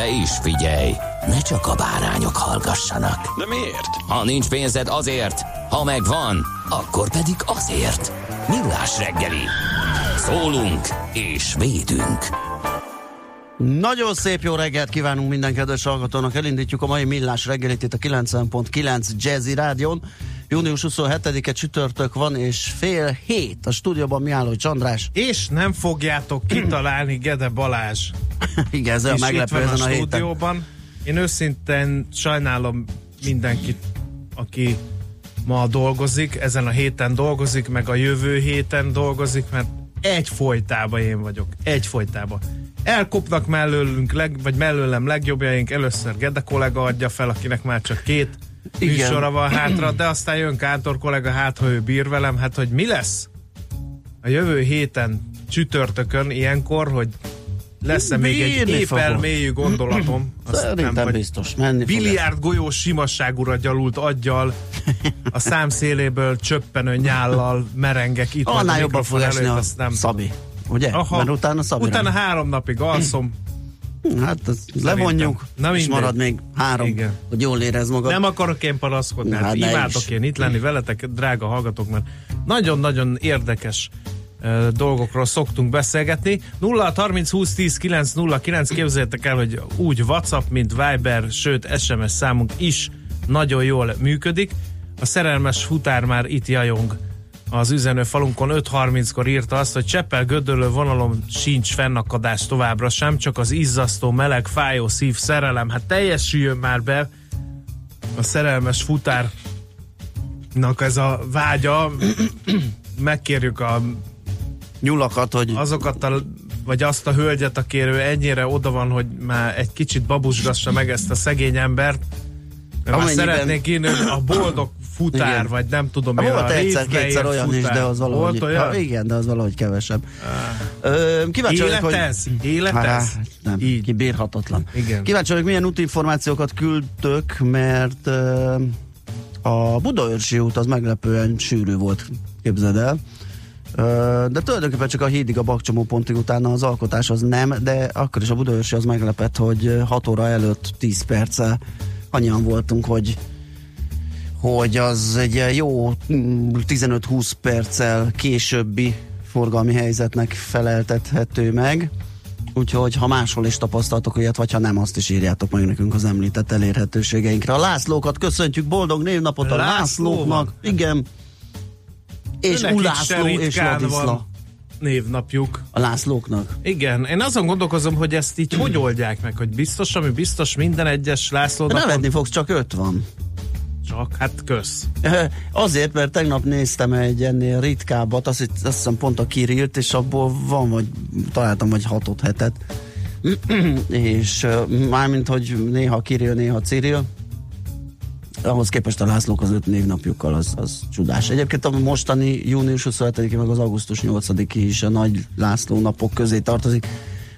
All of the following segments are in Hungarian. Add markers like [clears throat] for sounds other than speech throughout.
De is figyelj, ne csak a bárányok hallgassanak. De miért? Ha nincs pénzed azért, ha megvan, akkor pedig azért. Millás reggeli. Szólunk és védünk. Nagyon szép jó reggelt kívánunk minden kedves hallgatónak. Elindítjuk a mai millás reggelit itt a 90.9 Jazzy Rádion. Június 27-e csütörtök van, és fél hét a stúdióban Mihály Csandrás. És nem fogjátok kitalálni Gede Balázs. [laughs] Igen, ez a meglepő a ezen a héten. stúdióban. Én őszintén sajnálom mindenkit, aki ma dolgozik, ezen a héten dolgozik, meg a jövő héten dolgozik, mert egy folytában én vagyok. Egy folytában. Elkopnak mellőlünk, leg, vagy mellőlem legjobbjaink, először Gede kollega adja fel, akinek már csak két Igen. műsora van hátra, de aztán jön Kántor kollega, hát ha ő bír velem, hát hogy mi lesz a jövő héten csütörtökön ilyenkor, hogy lesz-e még egy épp elmélyű gondolatom, azt Szerintem nem, biztos, menni biliárd golyó simasságúra gyalult aggyal, a számszéléből csöppenő nyállal merengek itt. Annál jobban fog esni a nem Szabi. Ugye? Aha. Mert utána Szabi. Utána három napig alszom. Hát azt levonjuk, Na és marad még három, Igen. hogy jól érez magad. Nem akarok én panaszkodni, Hát hát imádok én itt lenni veletek, drága hallgatók, mert nagyon-nagyon érdekes dolgokról szoktunk beszélgetni. 0 30 20 10 9 0 9 képzeljétek el, hogy úgy WhatsApp, mint Viber, sőt SMS számunk is nagyon jól működik. A szerelmes futár már itt jajong az üzenő falunkon 5.30-kor írta azt, hogy Cseppel gödölő vonalon sincs fennakadás továbbra sem, csak az izzasztó, meleg, fájó szív, szerelem. Hát teljesüljön már be a szerelmes futárnak ez a vágya. [coughs] Megkérjük a, Nyulakat, hogy azokat a vagy azt a hölgyet, aki ő ennyire oda van, hogy már egy kicsit babusgassa meg ezt a szegény embert. Mert már szeretnék írni, a boldog futár, Igen. vagy nem tudom én, volt a egyszer-kétszer olyan is, futár. de az valahogy... Volt olyan? Ha, igen, de az valahogy kevesebb. Ö, kíváncsi vagyok, Élet hogy... ez? Élet ez? Hát, nem, Így. kibírhatatlan. Igen. Kíváncsi vagyok, milyen útinformációkat küldtök, mert ö, a Budaörsi út az meglepően sűrű volt, képzeld el. De tulajdonképpen csak a hídig a bakcsomó pontig utána az alkotás az nem, de akkor is a Budaörsi az meglepett, hogy 6 óra előtt 10 perccel annyian voltunk, hogy hogy az egy jó mm, 15-20 perccel későbbi forgalmi helyzetnek feleltethető meg. Úgyhogy ha máshol is tapasztaltok ilyet, vagy ha nem, azt is írjátok meg nekünk az említett elérhetőségeinkre. A Lászlókat köszöntjük, boldog névnapot a László Lászlóknak. Igen. És Ulászló és Ladiszla. van névnapjuk. A Lászlóknak. Igen, én azon gondolkozom, hogy ezt így hogy oldják meg, hogy biztos, ami biztos minden egyes László napon Nevetni fogsz, csak öt van. Csak, hát kösz. [laughs] Azért, mert tegnap néztem egy ennél ritkábbat, azt, azt hiszem pont a Kirilt, és abból van, vagy találtam, vagy hatot hetet. [clears throat] és mármint, hogy néha Kiril, néha Ciril, ahhoz képest a Lászlók az öt névnapjukkal, az, az csodás. Egyébként a mostani június 27 meg az augusztus 8 is a nagy László napok közé tartozik.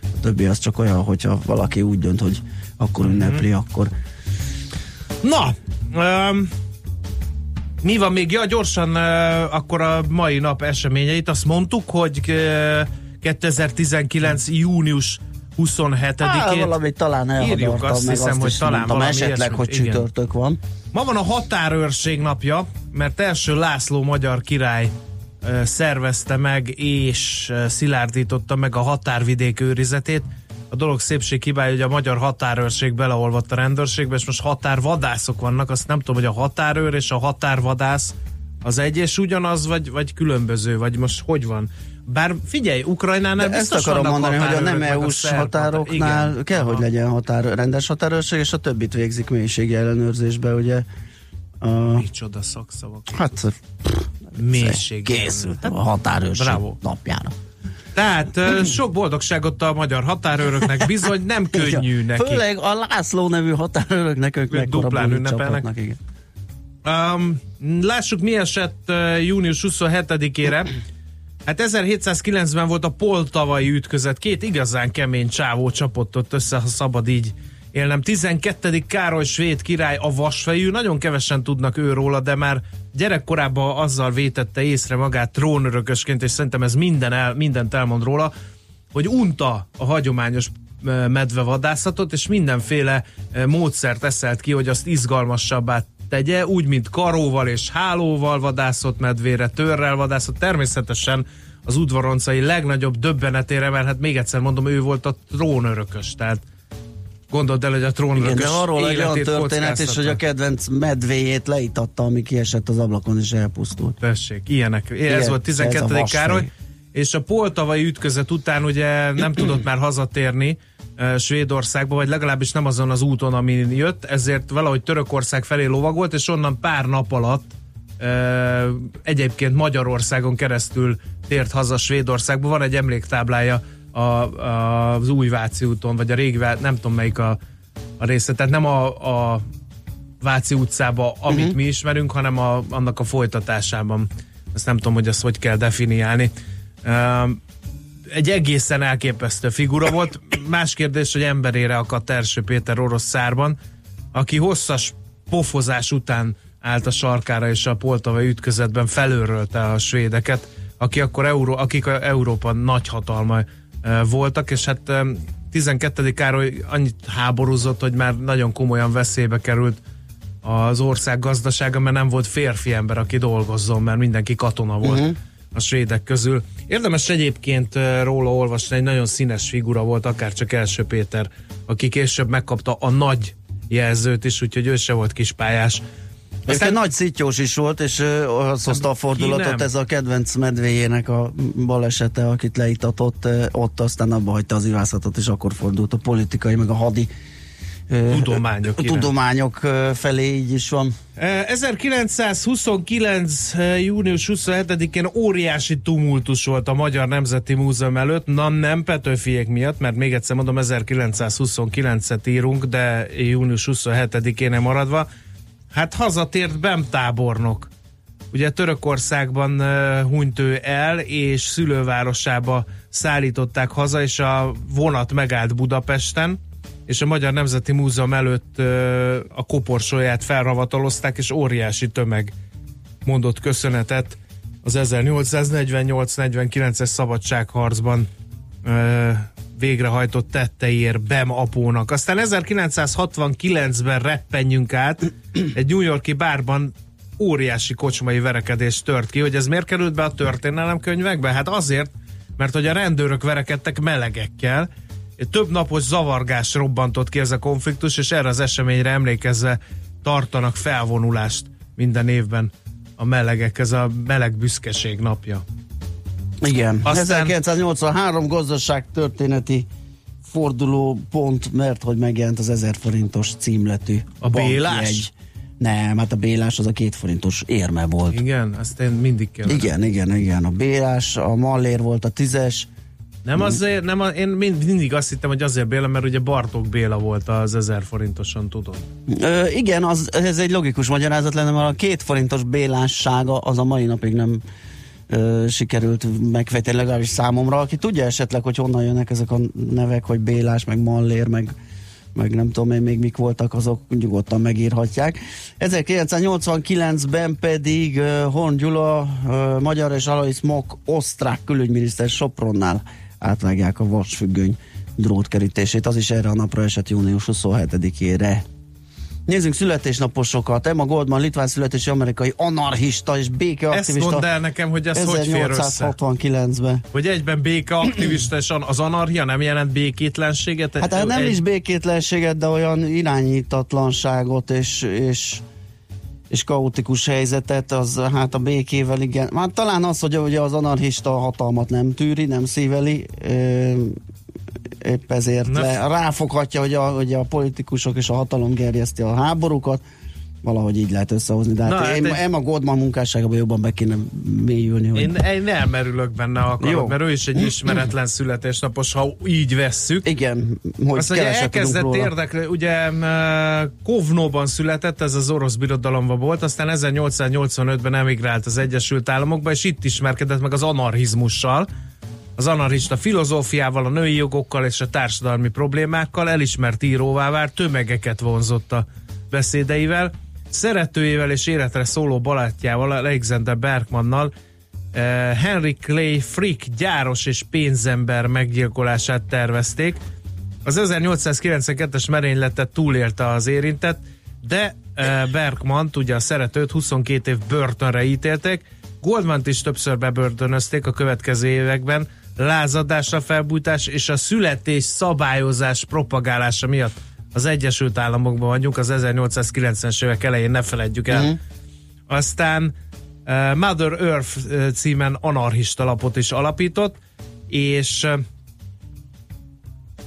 A többi az csak olyan, hogyha valaki úgy dönt, hogy akkor ünnepli, akkor Na, um, mi van még? Ja, gyorsan uh, akkor a mai nap eseményeit. Azt mondtuk, hogy uh, 2019. június 27-ét. Á, valamit talán Írjuk, elhadartam, azt meg hiszem, azt hogy talán mondtam, valami esetleg, ilyesmit, hogy igen. csütörtök van. Ma van a határőrség napja, mert első László magyar király ö, szervezte meg és ö, szilárdította meg a határvidék őrizetét. A dolog szépség hibája, hogy a magyar határőrség beleolvadt a rendőrségbe, és most határvadászok vannak, azt nem tudom, hogy a határőr és a határvadász az egy és ugyanaz, vagy, vagy különböző, vagy most hogy van? Bár figyelj, Ukrajnánál De ezt biztos akarom vannak mondani, hogy a nem EU-s határoknál Igen. kell, hogy Aha. legyen határ, rendes határőrség, és a többit végzik mélységi ellenőrzésbe, ugye. A, Micsoda szakszavak. hát Mélység. készült a határőrség Bravo. napjára. Tehát ö, sok boldogságot a magyar határőröknek bizony nem könnyű Ja, neki. Főleg a László nevű határőröknek ők duplán ünnepelnek. igen. Um, lássuk, mi esett uh, június 27-ére. Hát 1709-ben volt a poltavai ütközet. Két igazán kemény csávó csapott ott össze, ha szabad így élnem. 12. Károly svéd király a vasfejű. Nagyon kevesen tudnak őróla, de már gyerekkorában azzal vétette észre magát trónörökösként, és szerintem ez minden el, mindent elmond róla, hogy unta a hagyományos medvevadászatot, és mindenféle módszert eszelt ki, hogy azt izgalmasabbá tegye, úgy, mint karóval és hálóval vadászott medvére, törrel vadászott, természetesen az udvaroncai legnagyobb döbbenetére, mert hát még egyszer mondom, ő volt a trónörökös, tehát gondold el, hogy a Igen, trónörökös de arról egy olyan történet is, hogy a kedvenc medvéjét leítatta, ami kiesett az ablakon és elpusztult. Tessék, ilyenek. Ez Igen, volt ez a 12. vasfej. Károly, és a poltavai ütközet után ugye nem tudott már hazatérni Svédországba, vagy legalábbis nem azon az úton, amin jött, ezért valahogy Törökország felé lovagolt, és onnan pár nap alatt egyébként Magyarországon keresztül tért haza Svédországba. Van egy emléktáblája a, a, az új Váci úton, vagy a régi, nem tudom melyik a, a része, tehát nem a, a Váci utcába, amit uh-huh. mi ismerünk, hanem a, annak a folytatásában. Ezt nem tudom, hogy ezt hogy kell definiálni. Egy egészen elképesztő figura volt. Más kérdés, hogy emberére akadt Erső Péter orosz szárban, aki hosszas pofozás után állt a sarkára és a poltavai ütközetben felőrölte a svédeket, aki akkor Euró, akik a Európa nagyhatalma voltak, és hát eh, 12. Károly annyit háborúzott, hogy már nagyon komolyan veszélybe került az ország gazdasága, mert nem volt férfi ember, aki dolgozzon, mert mindenki katona volt uh-huh. a svédek közül. Érdemes egyébként róla olvasni, egy nagyon színes figura volt, akár csak Első Péter, aki később megkapta a nagy jelzőt is, úgyhogy ő se volt kispályás. Aztán nagy szittyós is volt, és az hozta a fordulatot, nem? ez a kedvenc medvéjének a balesete, akit leítatott, ö, ott aztán abba hagyta az ivászatot, és akkor fordult a politikai, meg a hadi Tudományok ö, iránt. tudományok felé, így is van. Eh, 1929. eh, június 27-én óriási tumultus volt a Magyar Nemzeti Múzeum előtt, na nem Petőfiek miatt, mert még egyszer mondom, 1929-et írunk, de június 27-én maradva. Hát hazatért Bem tábornok. Ugye Törökországban uh, hunyt ő el, és szülővárosába szállították haza, és a vonat megállt Budapesten, és a Magyar Nemzeti Múzeum előtt uh, a koporsóját felravatalozták, és óriási tömeg mondott köszönetet az 1848-49-es szabadságharcban uh, végrehajtott tetteiért Bem apónak. Aztán 1969-ben reppenjünk át, egy New Yorki bárban óriási kocsmai verekedés tört ki. Hogy ez miért került be a történelemkönyvekbe? Hát azért, mert hogy a rendőrök verekedtek melegekkel, több napos zavargás robbantott ki ez a konfliktus, és erre az eseményre emlékezve tartanak felvonulást minden évben a melegek, ez a meleg büszkeség napja. Igen. Aztán- Aztán... 1983 gazdaság történeti fordulópont, mert hogy megjelent az 1000 forintos címletű A. Bélás? Nem, hát a Bélás az a két forintos érme volt. Igen, ezt én mindig kell. Igen, igen, igen. A Bélás, a Mallér volt a tízes. Nem azért, nem a, én mind- mindig azt hittem, hogy azért Béla, mert ugye Bartók Béla volt az 1000 forintoson, tudod. Ö, igen, az, ez egy logikus magyarázat lenne, mert a két forintos bélássága az a mai napig nem sikerült megfejteni, legalábbis számomra. Aki tudja esetleg, hogy honnan jönnek ezek a nevek, hogy Bélás, meg Mallér, meg, meg nem tudom én még mik voltak, azok nyugodtan megírhatják. 1989-ben pedig uh, Horn Gyula, uh, magyar és Alois Mok, osztrák külügyminiszter Sopronnál átvágják a vasfüggöny drótkerítését. Az is erre a napra esett június 27-ére. Nézzünk születésnaposokat. Emma Goldman, litván születési amerikai anarchista és Ezt békeaktivista. mondd el nekem, hogy ez hogy fér össze. 1869-ben. Hogy egyben béke aktivista és az anarchia nem jelent békétlenséget? Hát hát nem Egy- is békétlenséget, de olyan irányítatlanságot és, és, és kaotikus helyzetet, az hát a békével igen. Hát talán az, hogy ugye az anarchista hatalmat nem tűri, nem szíveli, épp ezért Na. le, ráfoghatja, hogy a, hogy a politikusok és a hatalom gerjeszti a háborúkat, valahogy így lehet összehozni. De Na, hát hát én, Emma Goldman munkásságában jobban be kéne mélyülni. Hogy... Én, én elmerülök benne akarod, Jó. mert ő is egy [clears throat] ismeretlen születésnapos, ha így vesszük. Igen, hogy Azt mondja, elkezdett róla. érdekli, ugye m, Kovnóban született, ez az orosz birodalomban volt, aztán 1885-ben emigrált az Egyesült Államokba, és itt ismerkedett meg az anarchizmussal, az anarchista filozófiával, a női jogokkal és a társadalmi problémákkal, elismert íróvá vált, tömegeket vonzott a beszédeivel, szeretőjével és életre szóló barátjával, Alexander Bergmannal eh, Henry Clay Frick gyáros és pénzember meggyilkolását tervezték. Az 1892-es merényletet túlélte az érintett, de eh, Bergman, ugye a szeretőt 22 év börtönre ítélték, Goldman-t is többször bebörtönözték a következő években, lázadásra felbújtás és a születés szabályozás propagálása miatt az Egyesült Államokban vagyunk, az 1890-es évek elején ne feledjük el. Mhm. Aztán uh, Mother Earth uh, címen anarchista lapot is alapított, és uh,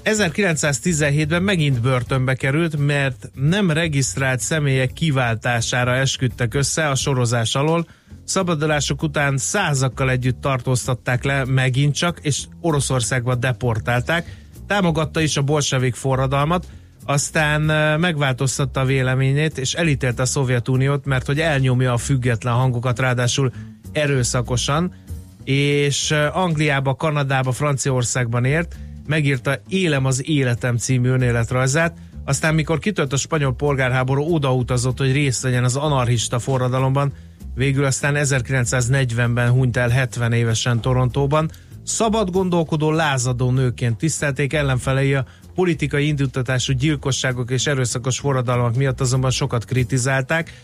1917-ben megint börtönbe került, mert nem regisztrált személyek kiváltására esküdtek össze a sorozás alól. Szabadulások után százakkal együtt tartóztatták le megint csak, és Oroszországba deportálták. Támogatta is a bolsevik forradalmat, aztán megváltoztatta a véleményét, és elítélte a Szovjetuniót, mert hogy elnyomja a független hangokat, ráadásul erőszakosan, és Angliába, Kanadába, Franciaországban ért, megírta Élem az életem című önéletrajzát, aztán mikor kitört a spanyol polgárháború, odautazott, hogy részt vegyen az anarchista forradalomban, végül aztán 1940-ben hunyt el 70 évesen Torontóban. Szabad gondolkodó, lázadó nőként tisztelték ellenfelei a politikai indítatású gyilkosságok és erőszakos forradalmak miatt azonban sokat kritizálták.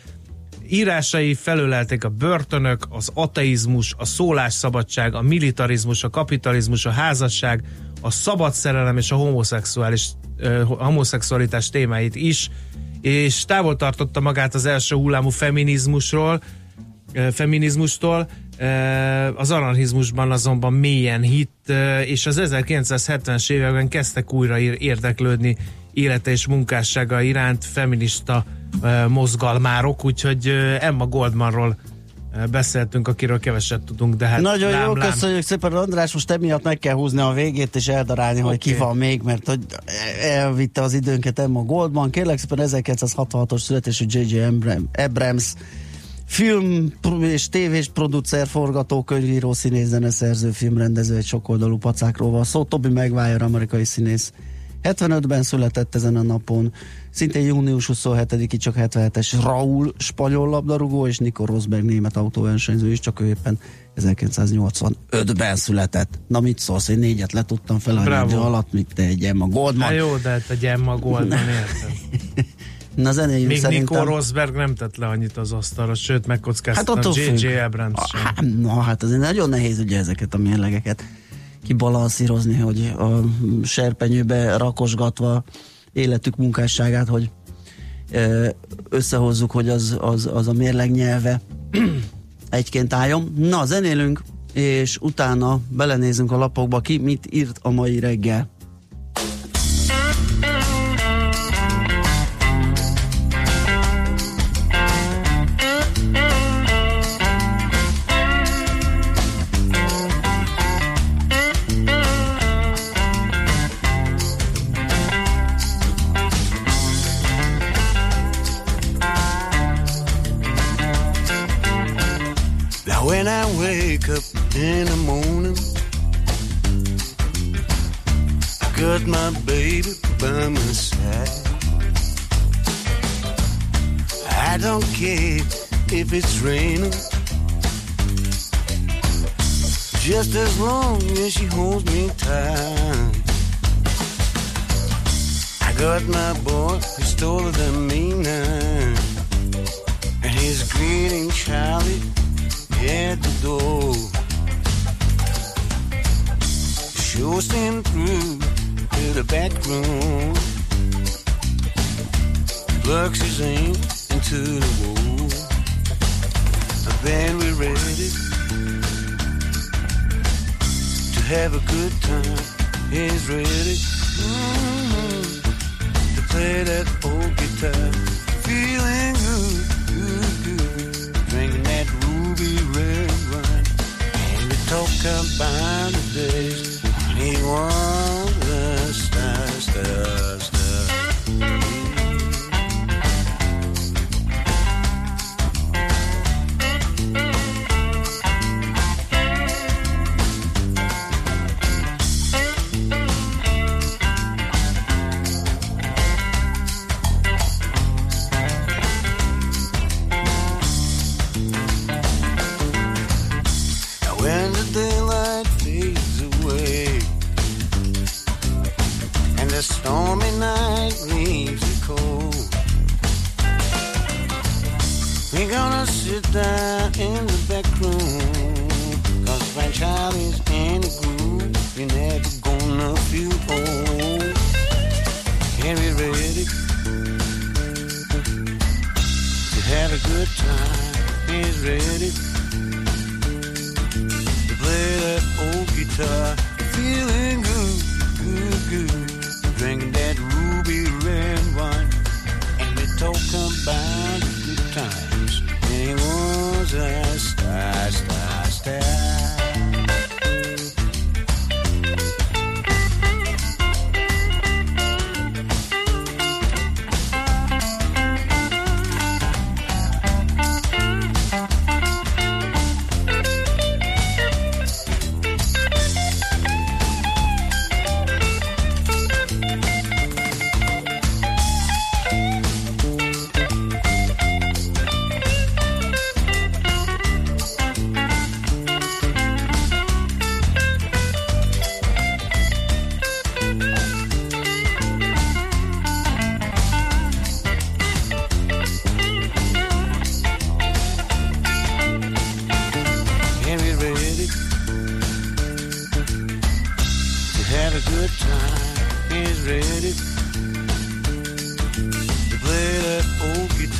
Írásai felölelték a börtönök, az ateizmus, a szólásszabadság, a militarizmus, a kapitalizmus, a házasság, a szabad szerelem és a homoszexuális, uh, homoszexualitás témáit is, és távol tartotta magát az első hullámú feminizmusról, feminizmustól, az anarchizmusban azonban mélyen hitt, és az 1970-es években kezdtek újra ér- érdeklődni élete és munkássága iránt feminista mozgalmárok, úgyhogy Emma Goldmanról beszéltünk, akiről keveset tudunk, de hát Nagyon lám, jó, lám. köszönjük szépen András, most emiatt meg kell húzni a végét és eldarálni, okay. hogy ki van még, mert hogy elvitte az időnket Emma Goldman. Kérlek szépen 1966-os születésű J.J. Abram- Abrams film és tévés producer, forgatókönyvíró, színész, zeneszerző, filmrendező, egy sokoldalú pacákról van szó. Toby Maguire, amerikai színész. 75-ben született ezen a napon, szintén június 27-i csak 77-es Raúl spanyol labdarúgó, és Nico Rosberg német autóversenyző is, csak ő éppen 1985-ben született. Na mit szólsz, én négyet le tudtam fel a idő alatt, mint te egy Emma Goldman. Na jó, de hát egy Emma Goldman, érted? [laughs] Na zenéjünk Még szerintem. Nico Rosberg nem tett le annyit az asztalra, sőt megkockáztatom Hát J.J. Abrams sem. Hát, Na hát azért nagyon nehéz ugye ezeket a mérlegeket kibalanszírozni, hogy a serpenyőbe rakosgatva életük munkásságát, hogy összehozzuk, hogy az, az, az a mérleg nyelve [clears throat] egyként álljon. Na, zenélünk, és utána belenézünk a lapokba, ki mit írt a mai reggel. In the morning, got my baby by my side. I don't care if it's raining, just as long as she holds me tight. I got my boy, he's taller than me now. And he's greeting Charlie at the door. Him through to the back room. Plugs his aim into the wall. And then we're ready to have a good time. He's ready mm, to play that old guitar. Feeling good, good, good. Drinking that ruby red wine. And we talk about the days Wow.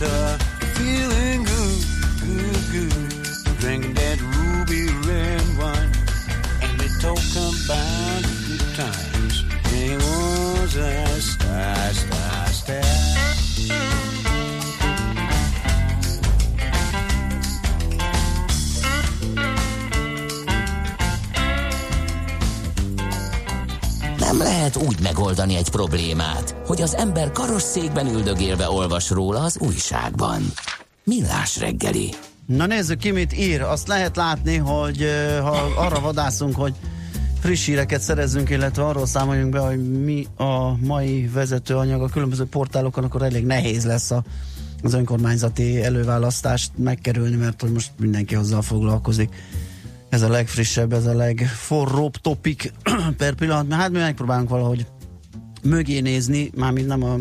Guitar. Feeling good, good, good. Drinking that ruby red wine. And we talk about good times. Lehet úgy megoldani egy problémát, hogy az ember karosszékben üldögélve olvas róla az újságban. Millás reggeli. Na nézzük ki, mit ír. Azt lehet látni, hogy ha arra vadászunk, hogy friss híreket szerezzünk, illetve arról számoljunk be, hogy mi a mai vezetőanyag a különböző portálokon, akkor elég nehéz lesz a, az önkormányzati előválasztást megkerülni, mert hogy most mindenki azzal foglalkozik. Ez a legfrissebb, ez a legforróbb topik [clears throat] per pillanat. Hát mi megpróbálunk valahogy mögé nézni, mármint nem a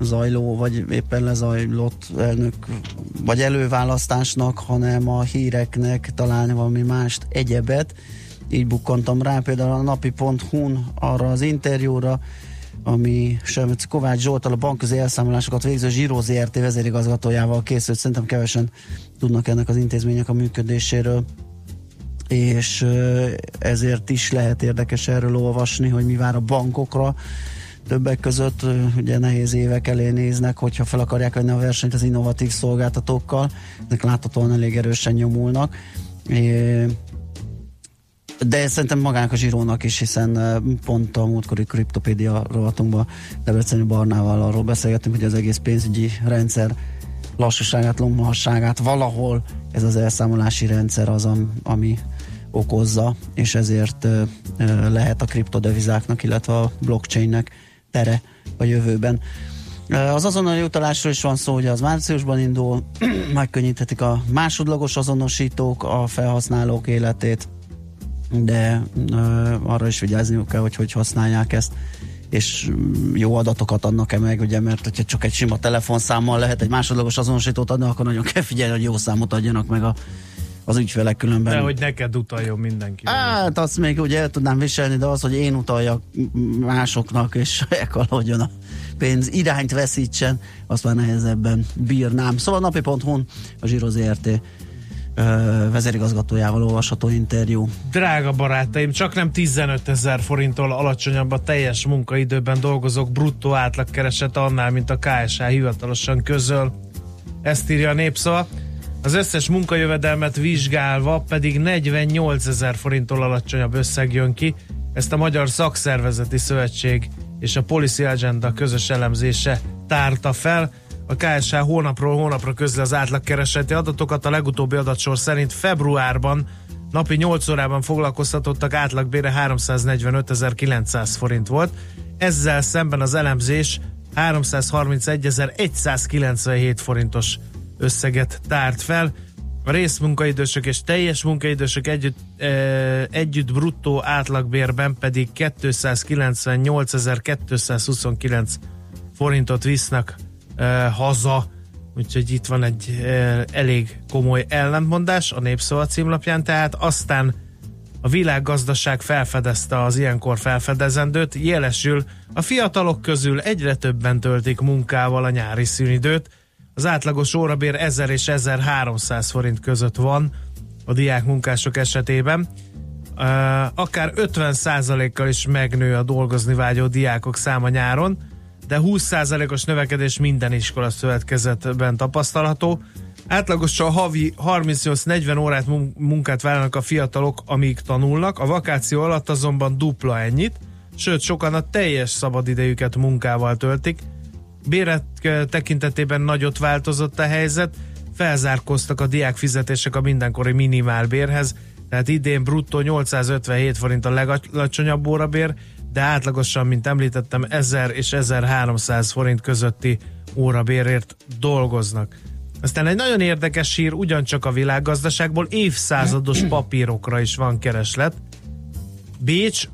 zajló, vagy éppen lezajlott elnök, vagy előválasztásnak, hanem a híreknek találni valami mást, egyebet. Így bukkantam rá például a napi.hu-n arra az interjúra, ami Semmic Kovács Zsoltal a bankközi elszámolásokat végző Zsíró ZRT vezérigazgatójával készült. Szerintem kevesen tudnak ennek az intézmények a működéséről és ezért is lehet érdekes erről olvasni, hogy mi vár a bankokra. Többek között ugye nehéz évek elé néznek, hogyha fel akarják venni a versenyt az innovatív szolgáltatókkal, ezek láthatóan elég erősen nyomulnak. De szerintem magának a zsírónak is, hiszen pont a múltkori kriptopédia rovatunkban Debreceni Barnával arról beszélgettünk, hogy az egész pénzügyi rendszer lassúságát, lomhasságát valahol ez az elszámolási rendszer az, am- ami okozza, és ezért lehet a kriptodevizáknak, illetve a blockchainnek tere a jövőben. Az azonnali utalásról is van szó, hogy az márciusban indul, [clears throat] megkönnyíthetik a másodlagos azonosítók a felhasználók életét, de arra is vigyázniuk kell, hogy hogy használják ezt, és mm, jó adatokat adnak-e meg, ugye, mert hogyha csak egy sima telefonszámmal lehet egy másodlagos azonosítót adni, akkor nagyon kell figyelni, hogy jó számot adjanak meg a, az ügyfelek különben. De hogy neked utaljon mindenki. Hát azt még ugye el tudnám viselni, de az, hogy én utaljak másoknak, és elkalodjon a pénz, irányt veszítsen, azt már nehezebben bírnám. Szóval napi.hu a Zsiro ZRT vezérigazgatójával olvasható interjú. Drága barátaim, csak nem 15 ezer forinttól alacsonyabb a teljes munkaidőben dolgozók bruttó átlagkeresete annál, mint a KSH hivatalosan közöl. Ezt írja a népszava. Az összes munkajövedelmet vizsgálva pedig 48 ezer forinttól alacsonyabb összeg jön ki. Ezt a Magyar Szakszervezeti Szövetség és a Policy Agenda közös elemzése tárta fel. A KSH hónapról hónapra közli az átlagkereseti adatokat. A legutóbbi adatsor szerint februárban napi 8 órában foglalkoztatottak átlagbére 345.900 forint volt. Ezzel szemben az elemzés 331.197 forintos összeget tárt fel. A részmunkaidősök és teljes munkaidősök együtt, e, együtt bruttó átlagbérben pedig 298.229 forintot visznak e, haza, úgyhogy itt van egy e, elég komoly ellentmondás a Népszava címlapján, tehát aztán a világgazdaság felfedezte az ilyenkor felfedezendőt, jelesül a fiatalok közül egyre többen töltik munkával a nyári szünidőt, az átlagos órabér 1000 és 1300 forint között van a diák munkások esetében. Akár 50%-kal is megnő a dolgozni vágyó diákok száma nyáron, de 20%-os növekedés minden iskola szövetkezetben tapasztalható. Átlagosan havi 38-40 órát munkát vállalnak a fiatalok, amíg tanulnak, a vakáció alatt azonban dupla ennyit, sőt sokan a teljes szabadidejüket munkával töltik, Bérek tekintetében nagyot változott a helyzet, felzárkoztak a diák fizetések a mindenkori minimálbérhez, tehát idén bruttó 857 forint a legalacsonyabb órabér, de átlagosan, mint említettem, 1000 és 1300 forint közötti órabérért dolgoznak. Aztán egy nagyon érdekes hír, ugyancsak a világgazdaságból évszázados [clears throat] papírokra is van kereslet. Bécs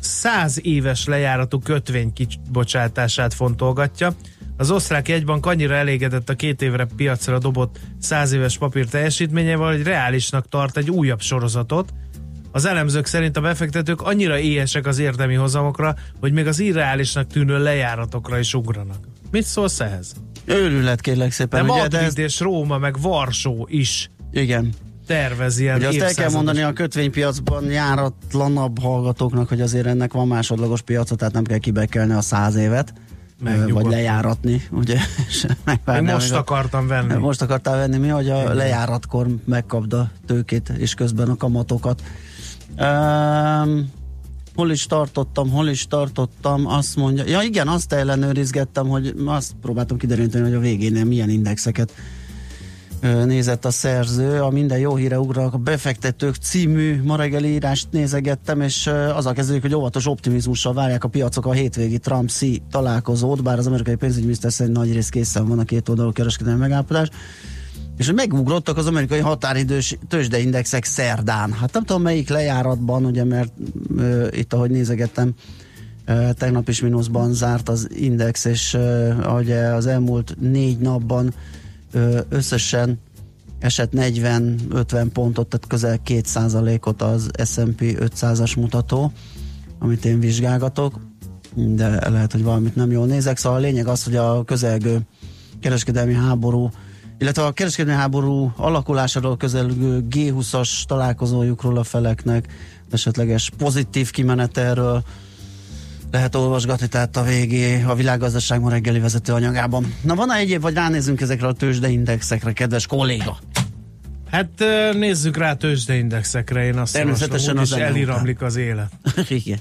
száz éves lejáratú kötvény kibocsátását fontolgatja. Az osztrák jegybank annyira elégedett a két évre piacra dobott száz éves papír teljesítményével, hogy reálisnak tart egy újabb sorozatot. Az elemzők szerint a befektetők annyira éhesek az érdemi hozamokra, hogy még az irreálisnak tűnő lejáratokra is ugranak. Mit szólsz ehhez? Őrület kérlek szépen. De Madrid ez... és Róma, meg Varsó is. Igen tervez ilyen Ugye azt el kell mondani a kötvénypiacban járatlanabb hallgatóknak, hogy azért ennek van másodlagos piaca, tehát nem kell kibekelni a száz évet. Meg vagy lejáratni, ugye? [laughs] Én most akartam venni. Most akartál venni mi, hogy a lejáratkor megkapd a tőkét, és közben a kamatokat. Um, hol is tartottam, hol is tartottam, azt mondja, ja igen, azt ellenőrizgettem, hogy azt próbáltam kideríteni, hogy a végén milyen indexeket nézett a szerző. A Minden jó híre ugrak a befektetők című ma reggeli írást nézegettem, és azzal kezdődik, hogy óvatos optimizmussal várják a piacok a hétvégi Trump-C találkozót, bár az amerikai pénzügyminiszter szerint nagy rész készen van a két oldalú kereskedelmi megállapodás és hogy megugrottak az amerikai határidős tőzsdeindexek szerdán. Hát nem tudom melyik lejáratban, ugye, mert ö, itt ahogy nézegettem, tegnap is mínuszban zárt az index, és ugye az elmúlt négy napban összesen esett 40-50 pontot, tehát közel 2%-ot az S&P 500-as mutató, amit én vizsgálgatok, de lehet, hogy valamit nem jól nézek. Szóval a lényeg az, hogy a közelgő kereskedelmi háború, illetve a kereskedelmi háború alakulásáról közelgő G20-as találkozójukról a feleknek, esetleges pozitív kimenetelről, lehet olvasgatni, tehát a végé a világgazdaság ma reggeli vezető anyagában. Na van-e egyéb, vagy ránézzünk ezekre a tőzsdeindexekre, kedves kolléga? Hát nézzük rá tőzsdeindexekre, én azt Természetesen az eliramlik az élet. [laughs] Igen.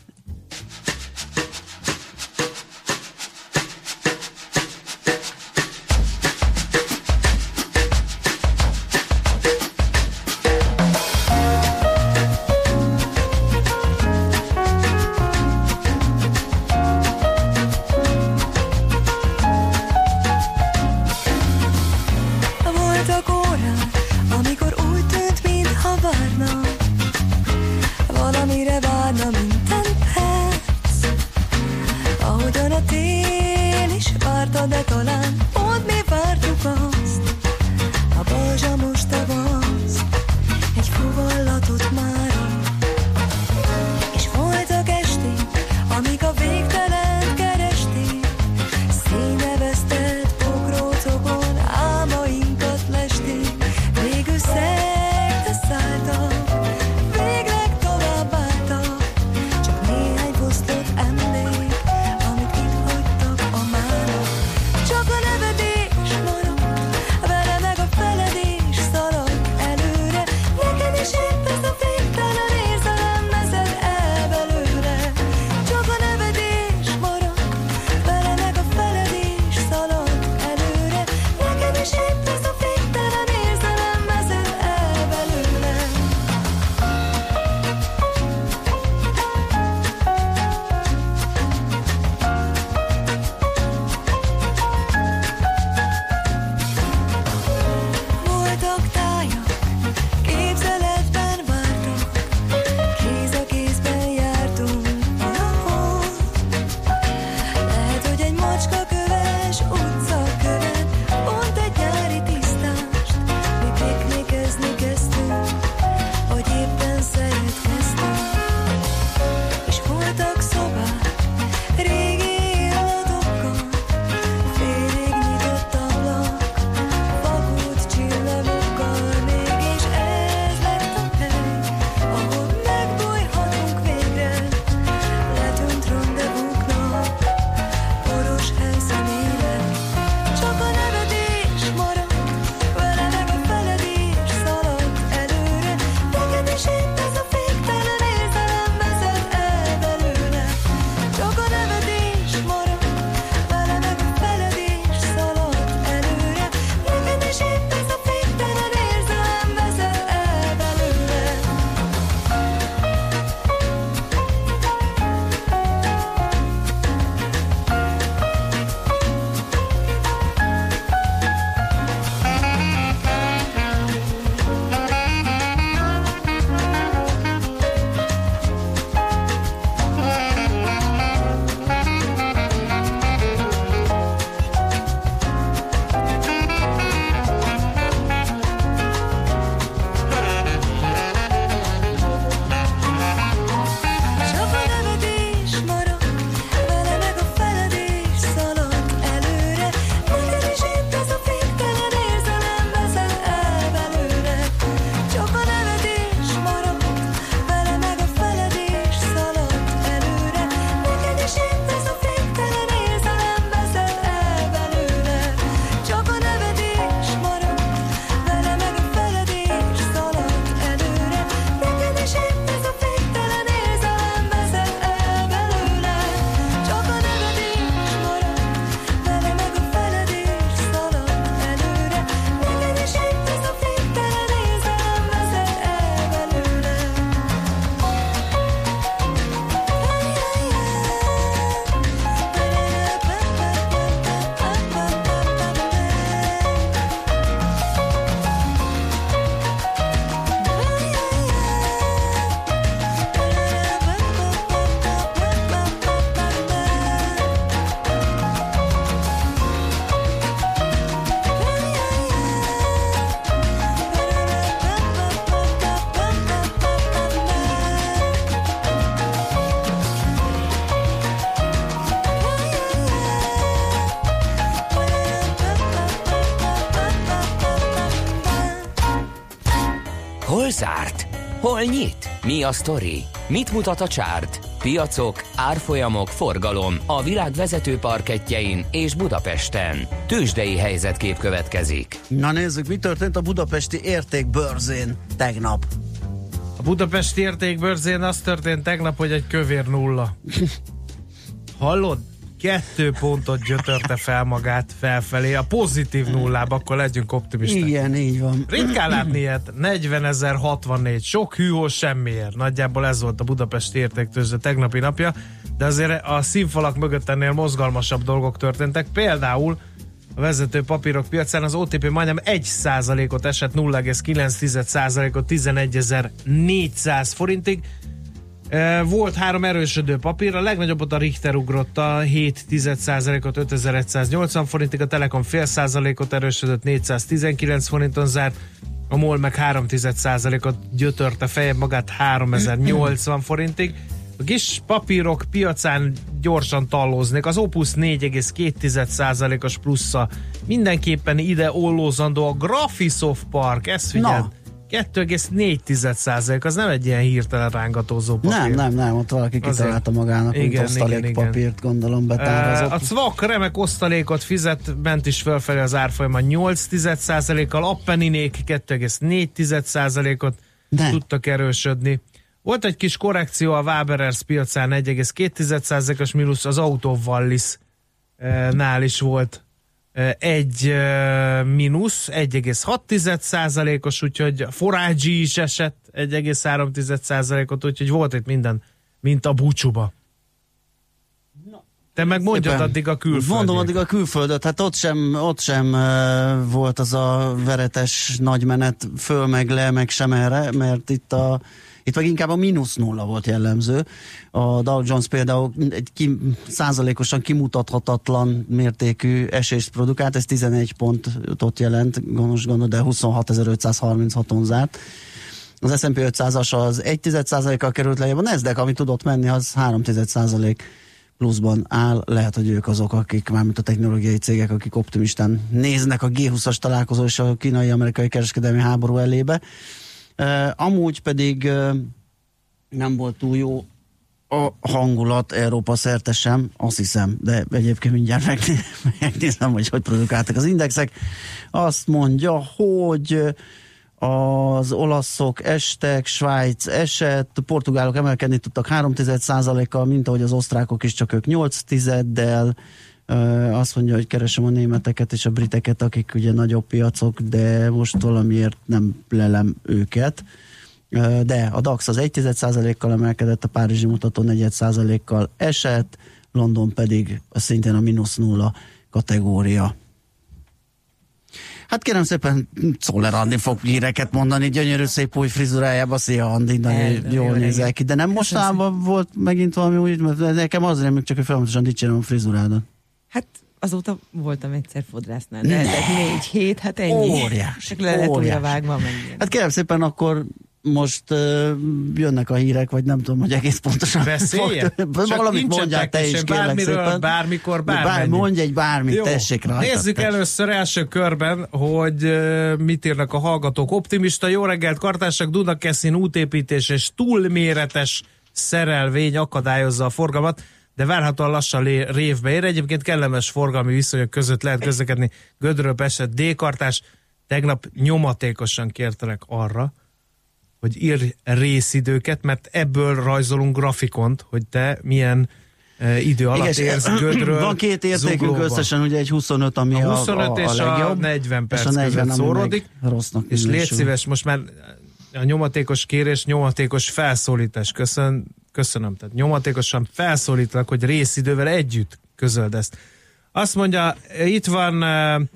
Hol nyit? Mi a sztori? Mit mutat a csárt? Piacok, árfolyamok, forgalom a világ vezető parketjein és Budapesten. Tősdei helyzetkép következik. Na nézzük, mi történt a budapesti értékbörzén tegnap. A budapesti értékbörzén az történt tegnap, hogy egy kövér nulla. [laughs] Hallod? kettő pontot gyötörte fel magát felfelé, a pozitív nullába, akkor legyünk optimisták. Igen, így van. Ritkán látni ilyet, 40.064, sok hűhó semmiért. Nagyjából ez volt a Budapesti értéktőzsde tegnapi napja, de azért a színfalak mögött ennél mozgalmasabb dolgok történtek. Például a vezető papírok piacán az OTP majdnem 1%-ot esett, 0,9%-ot 11.400 forintig, volt három erősödő papír, a legnagyobbat a Richter ugrott a 7 ot 5180 forintig, a Telekom fél százalékot erősödött 419 forinton zárt, a MOL meg 3 ot gyötörte fejebb magát 3080 forintig. A kis papírok piacán gyorsan tallóznék. Az Opus 4,2%-os plusza mindenképpen ide ollózandó a Graphisoft Park, ezt figyeld. Na. 2,4% az nem egy ilyen hirtelen rángatózó papír. Nem, nem, nem, ott valaki kitalálta magának, mint Igen, osztalékpapírt, igen, gondolom Uh, a betározott. CVAK remek osztalékot fizet, bent is fölfelé az árfolyama 8%-kal, Appeninék 2,4%-ot De. tudtak erősödni. Volt egy kis korrekció a Waberers piacán, 1,2%-os mínusz, az Autovallis nál is volt egy mínusz, 1,6%-os, úgyhogy a Forágyi is esett 1,3%-ot, úgyhogy volt itt minden, mint a búcsúba. Te meg mondjad Szépen. addig a külföldi. Mondom addig a külföldöt, hát ott sem, ott sem uh, volt az a veretes nagy menet föl meg le, meg sem erre, mert itt a itt meg inkább a mínusz nulla volt jellemző. A Dow Jones például egy ki, százalékosan kimutathatatlan mértékű esést produkált, ez 11 pontot jelent, gonosz gondol, de 26.536-on zárt. Az S&P 500-as az 1 kal került lejjebb, a Nasdaq, ami tudott menni, az 3% pluszban áll. Lehet, hogy ők azok, akik mármint a technológiai cégek, akik optimistán néznek a G20-as találkozó és a kínai-amerikai kereskedelmi háború elébe. Amúgy pedig nem volt túl jó a hangulat Európa szerte sem, azt hiszem, de egyébként mindjárt megné- [laughs] megnézem, hogy hogy produkáltak az indexek. Azt mondja, hogy az olaszok estek, Svájc esett, portugálok emelkedni tudtak 3 kal mint ahogy az osztrákok is, csak ők 8 tizeddel. Azt mondja, hogy keresem a németeket és a briteket, akik ugye nagyobb piacok, de most valamiért nem lelem őket. De a DAX az 1 kal emelkedett, a Párizsi mutató 4% kal esett, London pedig szintén a mínusz nulla kategória. Hát kérem szépen, Czoller Andi fog híreket mondani, gyönyörű szép új frizurájába, szia Andi, nagyon jól jó nézel ki, de nem mostában volt megint valami új, mert nekem az rémlik csak, hogy folyamatosan dicsérem a frizurádat. Hát azóta voltam egyszer fodrásznál, de ezek négy hét, hát ennyi. Óriási, Csak le lett újra vágva, meg. Hát kérem szépen, akkor most uh, jönnek a hírek, vagy nem tudom, hogy egész pontosan. Beszélje? [laughs] Valamit mondjál te is, kérlek bármiről, szépen. bármikor, Bár, bármennyi. mondj egy bármit, Jó. tessék rajta. Nézzük tessék. először első körben, hogy uh, mit írnak a hallgatók. Optimista, jó reggelt, kartársak, Dunakeszin útépítés és túlméretes szerelvény akadályozza a forgalmat, de várhatóan lassan lé- révbe ér. Egyébként kellemes forgalmi viszonyok között lehet közlekedni. Gödről Pest, D-kartás. Tegnap nyomatékosan kértelek arra, hogy írj részidőket, mert ebből rajzolunk grafikont, hogy te milyen uh, idő alatt Igen, érsz [clears throat] Gödről Van két értékünk Zuglóba. összesen, ugye egy 25, ami A a, 25 a, a, és a legjobb, 40 perc és a 40, között szóródik, rossznak És légy szíves, most már a nyomatékos kérés, nyomatékos felszólítás. Köszön, köszönöm. Tehát nyomatékosan felszólítlak, hogy részidővel együtt közöld ezt. Azt mondja, itt van uh,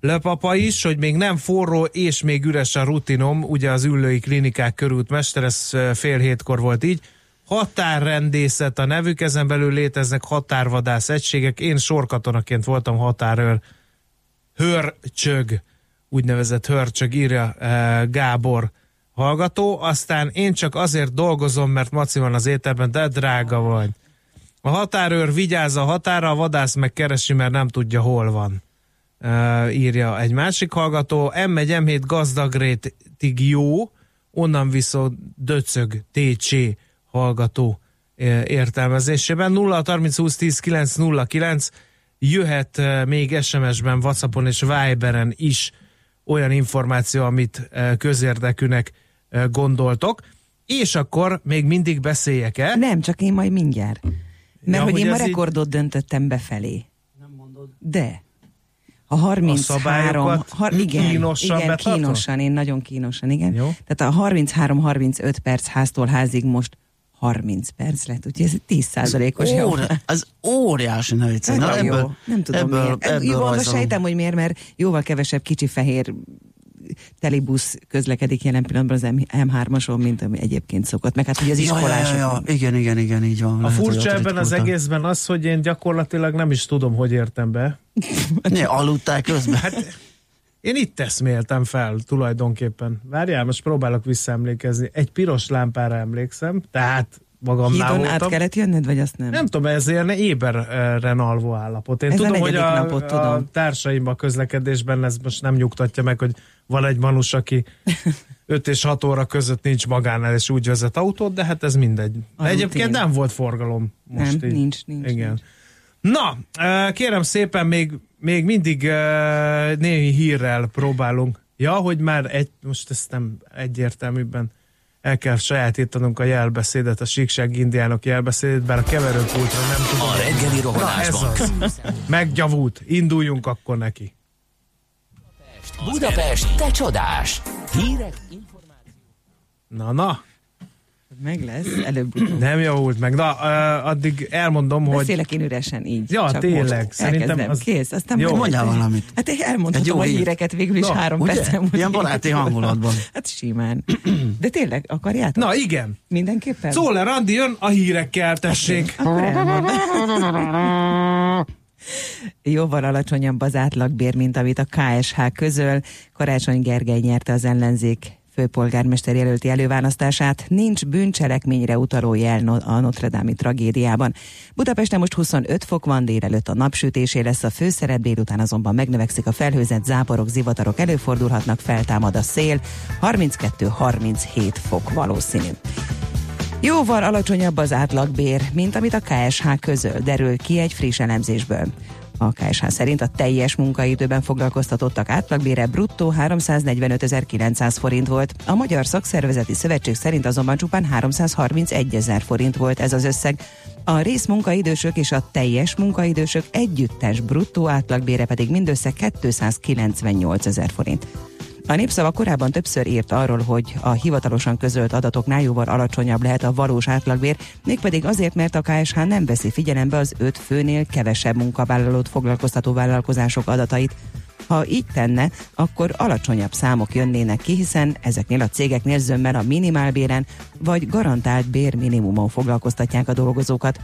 Lepapa is, hogy még nem forró és még üres a rutinom, ugye az ülői klinikák körút mester, ez uh, fél hétkor volt így. Határrendészet a nevük, ezen belül léteznek határvadász egységek. Én sorkatonaként voltam határőr hörcsög, úgynevezett hörcsög, írja e, Gábor hallgató. Aztán én csak azért dolgozom, mert Maci van az ételben, de drága vagy. A határőr vigyáz a határa, a vadász meg keresi, mert nem tudja, hol van. E, írja egy másik hallgató. M1, M7 gazdagrétig jó, onnan viszont döcög TC hallgató értelmezésében. 0 30 20 10 9 0 9 jöhet még SMS-ben, Whatsappon és Viberen is olyan információ, amit közérdekűnek gondoltok. És akkor még mindig beszéljek-e? Nem, csak én majd mindjárt. Mert Ja, hogy hogy én ma ez így- rekordot döntöttem befelé. Nem mondod? De. A 33, szabályokat har, igen, kínosan igen, betartva? kínosan, én nagyon kínosan, igen. Jó. Tehát a 33-35 perc háztól házig most 30 perc lett, úgyhogy ez 10%-os jó. Óra, az óriási ne viccelj. Na, jó. ebből, Nem tudom ebből, miért. Ebből jó, most rajzolom. sejtem, hogy miért, mert jóval kevesebb kicsi fehér telibusz közlekedik jelen pillanatban az M3-ason, mint ami egyébként szokott. Meg hát ugye az Ja, ja, iskolások. ja, ja. Igen, igen, igen, így van. A Lehet, furcsa ebben az ritkultak. egészben az, hogy én gyakorlatilag nem is tudom, hogy értem be. [laughs] Ne, aludtál közben? Hát én itt eszméltem fel tulajdonképpen. Várjál, most próbálok visszaemlékezni. Egy piros lámpára emlékszem, tehát magamnál Hídon át voltam. kellett jönned, vagy azt nem? Nem tudom, ez ilyen éberren alvó állapot. Én Ez a tudom, hogy negyedik a, napot a tudom. társaim a közlekedésben ez most nem nyugtatja meg, hogy van egy manus, aki [laughs] 5 és 6 óra között nincs magánál, és úgy vezet autót, de hát ez mindegy. A Egyébként rutin. nem volt forgalom most Nem, így. nincs, nincs, Igen. nincs. Na, kérem szépen, még, még mindig némi hírrel próbálunk. Ja, hogy már egy, most ezt nem egyértelműbben el kell sajátítanunk a jelbeszédet, a síkság indiánok jelbeszédét, bár a keverőpultra nem tudom. A reggeli Na, ez rohanásban. az. Meggyavult. Induljunk akkor neki. Budapest, te csodás! Hírek, Na, na, Meg lesz, előbb nem javult meg. Na, uh, addig elmondom, hogy... Beszélek én üresen így. Ja, csak tényleg, most. szerintem az- Kész, aztán Jó. Mondjál valamit. Hát én elmondhatom a hír. híreket végül is Na, három ugye? percen. múlva. Ilyen baráti hangulatban. [laughs] Hát simán. De tényleg, akarjátok? Na, igen. Mindenképpen? Szóler Andi jön a hírekkel, tessék. [laughs] Akkor elmondom. Jóval alacsonyabb az átlagbér, mint amit a KSH közöl. Karácsony Gergely nyerte az ellenzék főpolgármester jelölti előválasztását, nincs bűncselekményre utaló jel a Notre Dame tragédiában. Budapesten most 25 fok van, délelőtt a napsütésé lesz a főszerep, délután azonban megnövekszik a felhőzet, záporok, zivatarok előfordulhatnak, feltámad a szél, 32-37 fok valószínű. Jóval alacsonyabb az átlagbér, mint amit a KSH közöl, derül ki egy friss elemzésből. A KSH szerint a teljes munkaidőben foglalkoztatottak átlagbére bruttó 345.900 forint volt. A Magyar Szakszervezeti Szövetség szerint azonban csupán 331 ezer forint volt ez az összeg. A részmunkaidősök és a teljes munkaidősök együttes bruttó átlagbére pedig mindössze 298 ezer forint. A népszava korábban többször írt arról, hogy a hivatalosan közölt adatoknál jóval alacsonyabb lehet a valós átlagbér, mégpedig azért, mert a KSH nem veszi figyelembe az öt főnél kevesebb munkavállalót foglalkoztató vállalkozások adatait. Ha így tenne, akkor alacsonyabb számok jönnének ki, hiszen ezeknél a cégeknél zömmel a minimálbéren vagy garantált bérminimumon foglalkoztatják a dolgozókat.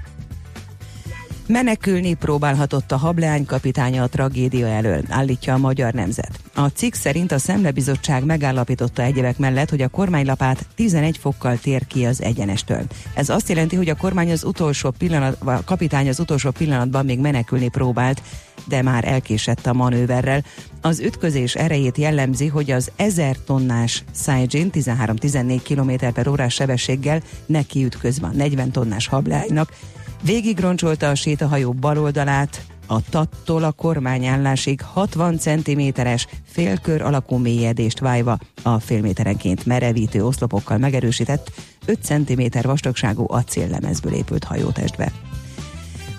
Menekülni próbálhatott a hableány kapitánya a tragédia elől, állítja a Magyar Nemzet. A cikk szerint a Szemlebizottság megállapította egyebek mellett, hogy a kormánylapát 11 fokkal tér ki az egyenestől. Ez azt jelenti, hogy a kormány az utolsó pillanat, a kapitány az utolsó pillanatban még menekülni próbált, de már elkésett a manőverrel. Az ütközés erejét jellemzi, hogy az 1000 tonnás Saijin 13-14 km per órás sebességgel neki ütközve a 40 tonnás hableánynak, Végigroncsolta a sétahajó bal oldalát, a tattól a kormányállásig 60 cm-es félkör alakú mélyedést vájva a félméterenként merevítő oszlopokkal megerősített 5 cm vastagságú acéllemezből épült hajótestbe.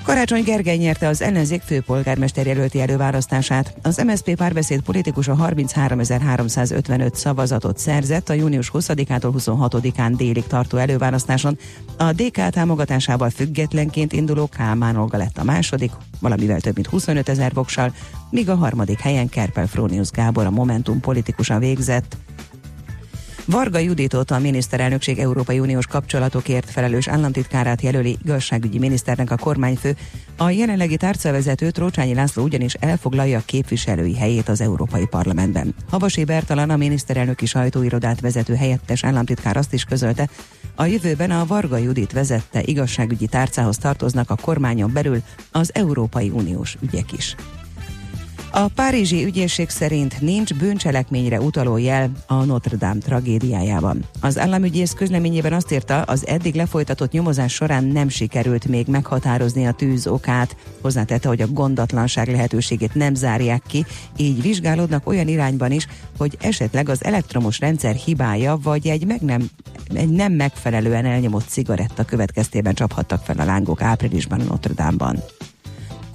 Karácsony Gergely nyerte az ellenzék főpolgármester jelölti előválasztását. Az MSZP párbeszéd politikusa 33.355 szavazatot szerzett a június 20-ától 26-án délig tartó előválasztáson. A DK támogatásával függetlenként induló Kálmán Olga lett a második, valamivel több mint 25 ezer voksal, míg a harmadik helyen Kerpel Frónius Gábor a Momentum politikusa végzett. Varga Juditot a miniszterelnökség Európai Uniós kapcsolatokért felelős államtitkárát jelöli igazságügyi miniszternek a kormányfő. A jelenlegi tárcavezető Trócsányi László ugyanis elfoglalja képviselői helyét az Európai Parlamentben. Havasi Bertalan a miniszterelnöki sajtóirodát vezető helyettes államtitkár azt is közölte, a jövőben a Varga Judit vezette igazságügyi tárcához tartoznak a kormányon belül az Európai Uniós ügyek is. A párizsi ügyészség szerint nincs bűncselekményre utaló jel a Notre Dame tragédiájában. Az államügyész közleményében azt írta, az eddig lefolytatott nyomozás során nem sikerült még meghatározni a tűz okát. Hozzátette, hogy a gondatlanság lehetőségét nem zárják ki, így vizsgálódnak olyan irányban is, hogy esetleg az elektromos rendszer hibája vagy egy, meg nem, egy nem megfelelően elnyomott cigaretta következtében csaphattak fel a lángok áprilisban a Notre Dame-ban.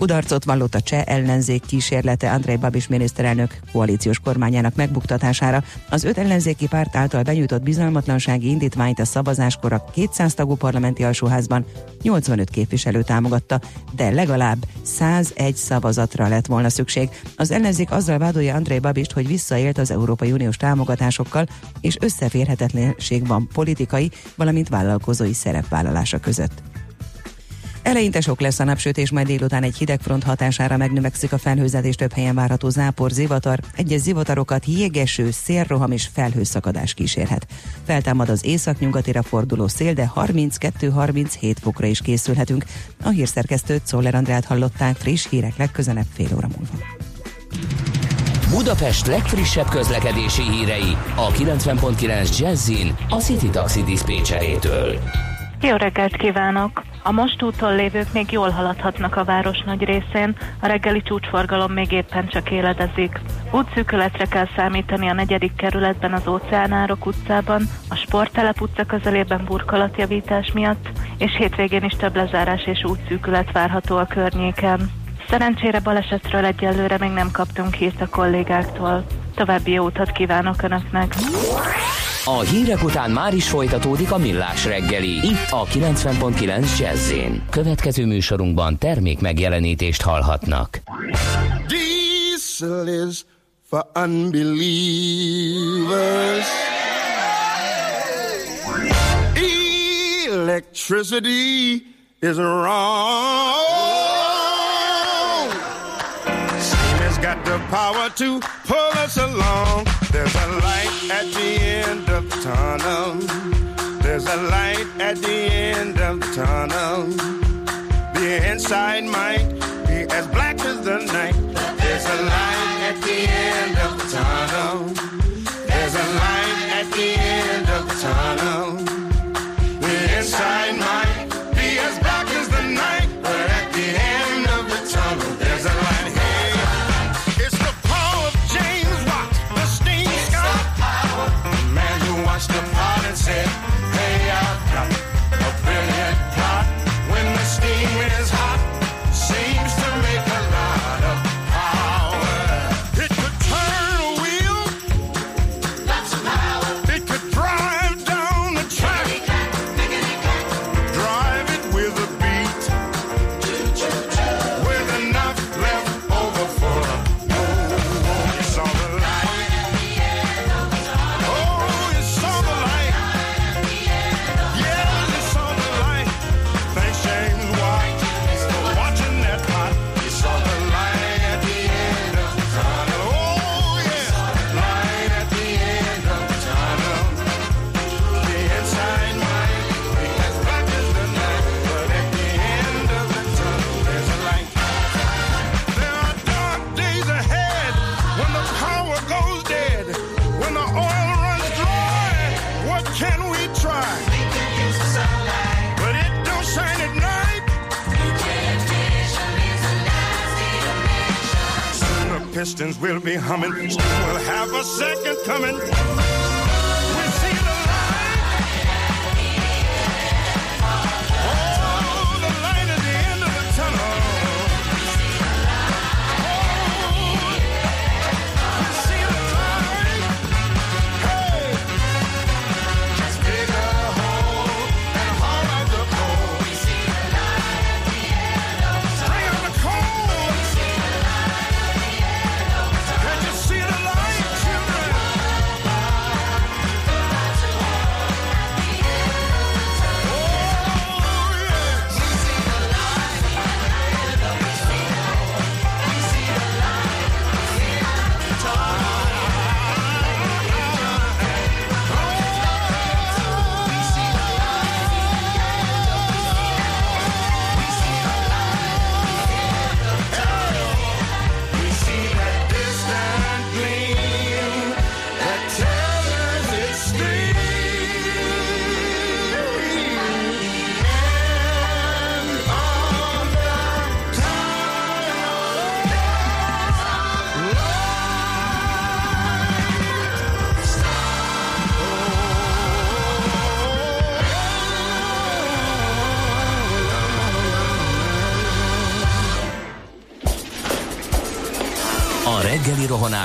Kudarcot vallott a cseh ellenzék kísérlete Andrei Babis miniszterelnök koalíciós kormányának megbuktatására. Az öt ellenzéki párt által benyújtott bizalmatlansági indítványt a szavazáskor a 200 tagú parlamenti alsóházban 85 képviselő támogatta, de legalább 101 szavazatra lett volna szükség. Az ellenzék azzal vádolja Andrei Babist, hogy visszaélt az Európai Uniós támogatásokkal, és összeférhetetlenség van politikai, valamint vállalkozói szerepvállalása között. Eleinte sok lesz a napsütés, majd délután egy hidegfront hatására megnövekszik a felhőzet és több helyen várható zápor, zivatar. Egyes zivatarokat jégeső, szélroham és felhőszakadás kísérhet. Feltámad az északnyugatira forduló szél, de 32-37 fokra is készülhetünk. A hírszerkesztőt Szoller Andrát hallották friss hírek legközelebb fél óra múlva. Budapest legfrissebb közlekedési hírei a 90.9 Jazzin a City Taxi Dispécsejétől. Jó reggelt kívánok! A most úton lévők még jól haladhatnak a város nagy részén, a reggeli csúcsforgalom még éppen csak éledezik. Útszűkületre kell számítani a negyedik kerületben az Óceánárok utcában, a Sporttelep utca közelében burkolatjavítás miatt, és hétvégén is több lezárás és útszűkület várható a környéken. Szerencsére balesetről egyelőre még nem kaptunk hírt a kollégáktól. További jó utat kívánok Önöknek! A hírek után már is folytatódik a millás reggeli, itt a 90.9 jazz Következő műsorunkban termék megjelenítést hallhatnak. Diesel is for unbelievers. Electricity is wrong. The power to pull us along. There's a light at the end of the tunnel. There's a light at the end of the tunnel. The inside might be as black as the night. There's a light at the end of the tunnel. There's a light at the end of the tunnel. Pistons will be humming. We'll have a second coming.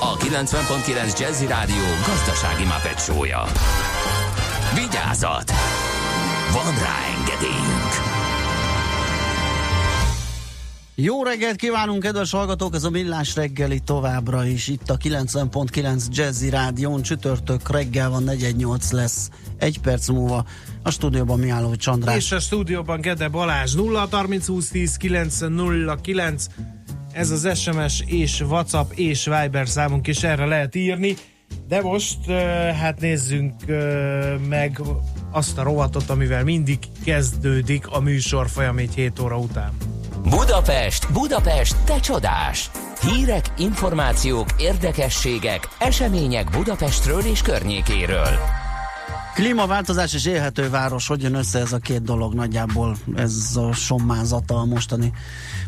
a 90.9 Jazzy Rádió gazdasági mapetsója. Vigyázat! Van rá engedélyünk! Jó reggelt kívánunk, kedves hallgatók! Ez a Millás reggeli továbbra is. Itt a 90.9 Jazzy Rádión csütörtök reggel van, 418 lesz. Egy perc múlva a stúdióban Miálló Csandrás. És a stúdióban Gede Balázs 0 30 20 10 909 ez az SMS és WhatsApp és Viber számunk is erre lehet írni. De most hát nézzünk meg azt a rovatot, amivel mindig kezdődik a műsor folyam egy 7 óra után. Budapest, Budapest, te csodás! Hírek, információk, érdekességek, események Budapestről és környékéről. Klímaváltozás és élhető város, hogy jön össze ez a két dolog nagyjából, ez a sommázata a mostani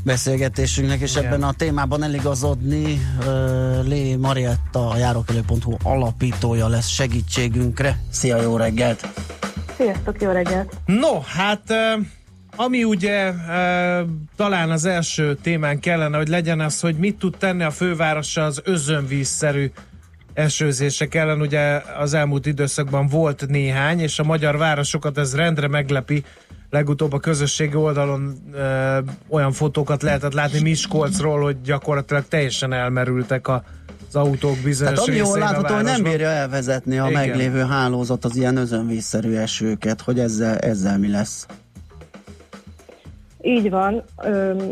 beszélgetésünknek, és Igen. ebben a témában eligazodni uh, Lé Marietta, a járókelő.hu alapítója lesz segítségünkre. Szia, jó reggelt! Sziasztok, jó reggelt! No, hát ami ugye talán az első témán kellene, hogy legyen az, hogy mit tud tenni a fővárosa az özönvízszerű esőzések ellen. Ugye az elmúlt időszakban volt néhány, és a magyar városokat ez rendre meglepi. Legutóbb a közösségi oldalon ö, olyan fotókat lehetett látni Miskolcról, hogy gyakorlatilag teljesen elmerültek a, az autók bizonyos Tehát ami jól látható, hogy nem bírja elvezetni a Igen. meglévő hálózat az ilyen özönvízszerű esőket, hogy ezzel, ezzel mi lesz. Így van,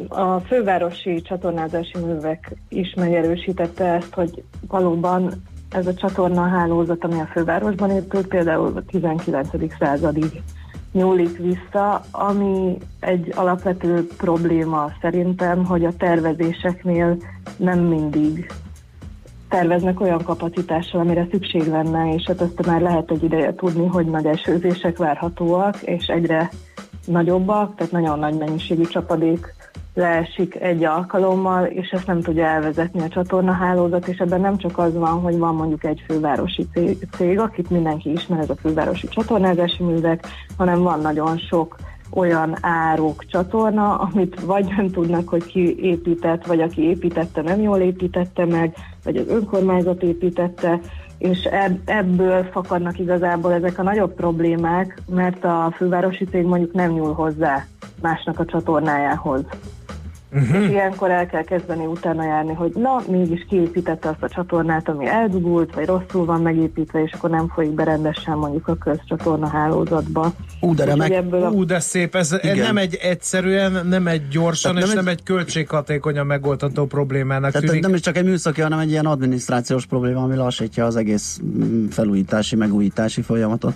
a fővárosi csatornázási művek is megerősítette ezt, hogy valóban ez a csatorna hálózat, ami a fővárosban épült, például a 19. századig nyúlik vissza, ami egy alapvető probléma szerintem, hogy a tervezéseknél nem mindig terveznek olyan kapacitással, amire szükség lenne, és hát ezt már lehet egy ideje tudni, hogy nagy esőzések várhatóak, és egyre nagyobbak, tehát nagyon nagy mennyiségű csapadék leesik egy alkalommal, és ezt nem tudja elvezetni a csatornahálózat, és ebben nem csak az van, hogy van mondjuk egy fővárosi cég, akit mindenki ismer, ez a fővárosi csatornázási művek, hanem van nagyon sok olyan árok csatorna, amit vagy nem tudnak, hogy ki épített, vagy aki építette nem jól építette meg, vagy az önkormányzat építette, és eb- ebből fakadnak igazából ezek a nagyobb problémák, mert a fővárosi cég mondjuk nem nyúl hozzá másnak a csatornájához. Uh-huh. És ilyenkor el kell kezdeni utána járni, hogy na, mégis kiépítette azt a csatornát, ami eldugult, vagy rosszul van megépítve, és akkor nem folyik be rendesen mondjuk a közcsatorna hálózatba. Ú, de remek. ebből a Ú, de szép, ez. Igen. nem egy egyszerűen, nem egy gyorsan, Tehát és nem nem egy- egy költséghatékonyan megoldható problémának Tehát tűnik. nem is csak egy műszaki, hanem egy ilyen adminisztrációs probléma, ami lassítja az egész mm, felújítási, megújítási folyamatot.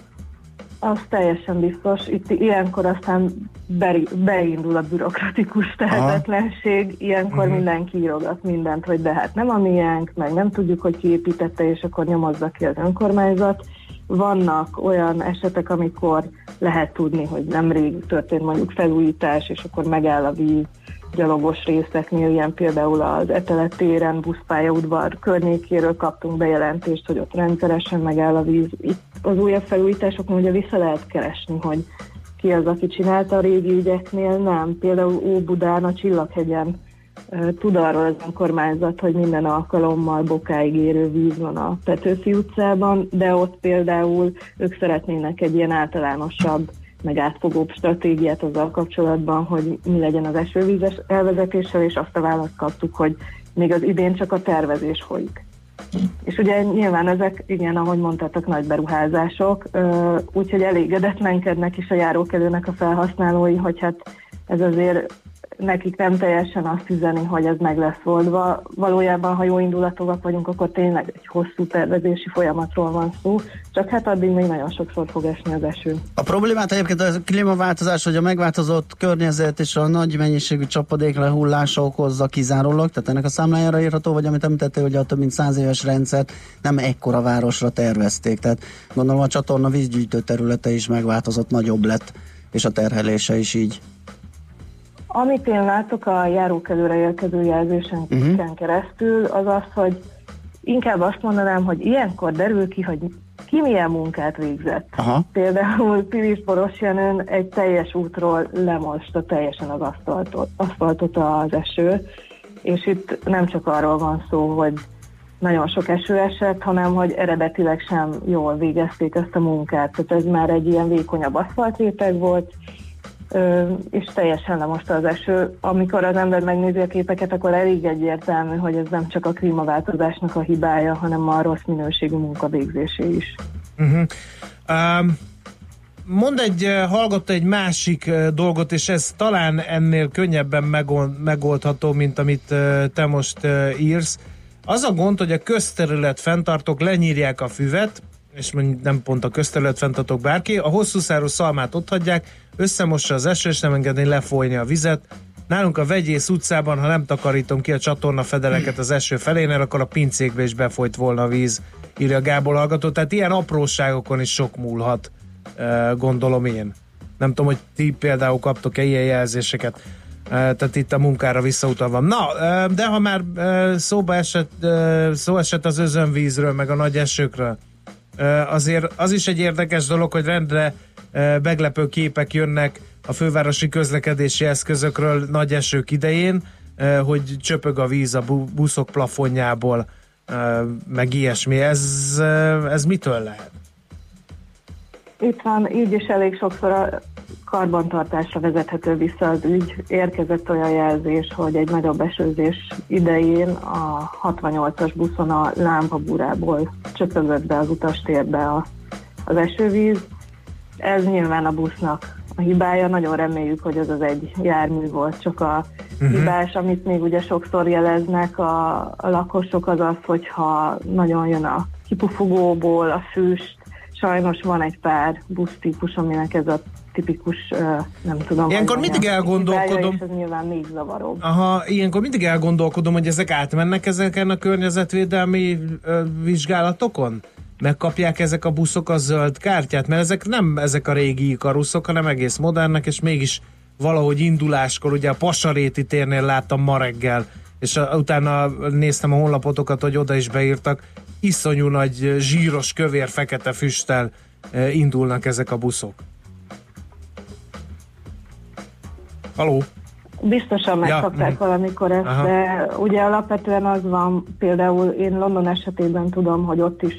Az teljesen biztos. Itt ilyenkor aztán beri, beindul a bürokratikus tehetetlenség, ilyenkor uh-huh. mindenki írogat mindent, hogy de hát nem a miénk, meg nem tudjuk, hogy ki építette, és akkor nyomozza ki az önkormányzat. Vannak olyan esetek, amikor lehet tudni, hogy nemrég történt mondjuk felújítás, és akkor megáll a víz gyalogos részeknél, ilyen például az Etelet téren, buszpályaudvar környékéről kaptunk bejelentést, hogy ott rendszeresen megáll a víz. Itt az újabb felújításoknál ugye vissza lehet keresni, hogy ki az, aki csinálta a régi ügyeknél, nem. Például Óbudán, a Csillaghegyen tud arról az önkormányzat, hogy minden alkalommal bokáig érő víz van a Petőfi utcában, de ott például ők szeretnének egy ilyen általánosabb meg átfogóbb stratégiát azzal kapcsolatban, hogy mi legyen az esővízes elvezetéssel, és azt a választ kaptuk, hogy még az idén csak a tervezés folyik. És ugye nyilván ezek, igen, ahogy mondtátok, nagy beruházások, úgyhogy elégedetlenkednek is a járókelőnek a felhasználói, hogy hát ez azért nekik nem teljesen azt üzeni, hogy ez meg lesz oldva. Valójában, ha jó indulatúak vagyunk, akkor tényleg egy hosszú tervezési folyamatról van szó, csak hát addig még nagyon sokszor fog esni az eső. A problémát egyébként a klímaváltozás, hogy a megváltozott környezet és a nagy mennyiségű csapadék lehullása okozza kizárólag, tehát ennek a számlájára írható, vagy amit említettél, hogy a több mint száz éves rendszert nem ekkora városra tervezték. Tehát gondolom a csatorna vízgyűjtő területe is megváltozott, nagyobb lett, és a terhelése is így. Amit én látok a járókelőre érkező jelzésen uh-huh. keresztül, az az, hogy inkább azt mondanám, hogy ilyenkor derül ki, hogy ki milyen munkát végzett. Aha. Például Pilis Boros Jenőn egy teljes útról lemosta teljesen az aszfaltot, aszfaltot az eső, és itt nem csak arról van szó, hogy nagyon sok eső esett, hanem hogy eredetileg sem jól végezték ezt a munkát. Tehát ez már egy ilyen vékonyabb aszfaltréteg volt, és teljesen lemosta az eső. Amikor az ember megnézi a képeket, akkor elég egyértelmű, hogy ez nem csak a klímaváltozásnak a hibája, hanem a rossz minőségű munkavégzésé is. Uh-huh. Um, mond egy hallgató egy másik dolgot, és ez talán ennél könnyebben megold, megoldható, mint amit te most írsz. Az a gond, hogy a közterület fenntartók lenyírják a füvet, és mondjuk nem pont a közterület fenntartók bárki, a hosszú szárú szalmát ott hagyják, összemossa az eső, és nem engedni lefolyni a vizet. Nálunk a Vegyész utcában, ha nem takarítom ki a csatorna fedeleket az eső felénél, akkor a pincékbe is befolyt volna a víz, írja Gábor hallgató. Tehát ilyen apróságokon is sok múlhat, gondolom én. Nem tudom, hogy ti például kaptok-e ilyen jelzéseket. Eh, Tehát itt a munkára visszautalva. Na, de ha már szóba esett, szó esett az özönvízről, meg a nagy esőkről, azért az is egy érdekes dolog, hogy rendre meglepő képek jönnek a fővárosi közlekedési eszközökről nagy esők idején, hogy csöpög a víz a bu- buszok plafonjából, meg ilyesmi. Ez, ez mitől lehet? Itt van, így is elég sokszor karbantartásra vezethető vissza az ügy. Érkezett olyan jelzés, hogy egy nagyobb esőzés idején a 68-as buszon a lámpabúrából csöpögött be az utastérbe a, az esővíz. Ez nyilván a busznak a hibája. Nagyon reméljük, hogy ez az egy jármű volt, csak a uh-huh. hibás, amit még ugye sokszor jeleznek a, a lakosok, az az, hogyha nagyon jön a kipufogóból a füst, sajnos van egy pár busztípus, aminek ez a tipikus, nem tudom. Ilyenkor mindig elgondolkodom- És ez nyilván még zavaróbb. Aha, ilyenkor mindig elgondolkodom, hogy ezek átmennek ezeken a környezetvédelmi ö, vizsgálatokon? Megkapják ezek a buszok a zöld kártyát? Mert ezek nem ezek a régi ikaruszok, hanem egész modernek, és mégis valahogy induláskor, ugye a Pasaréti térnél láttam ma reggel, és a, utána néztem a honlapotokat, hogy oda is beírtak, iszonyú nagy zsíros, kövér, fekete füsttel indulnak ezek a buszok. Haló? Biztosan megkapták mhm. valamikor ezt, Aha. de ugye alapvetően az van, például én London esetében tudom, hogy ott is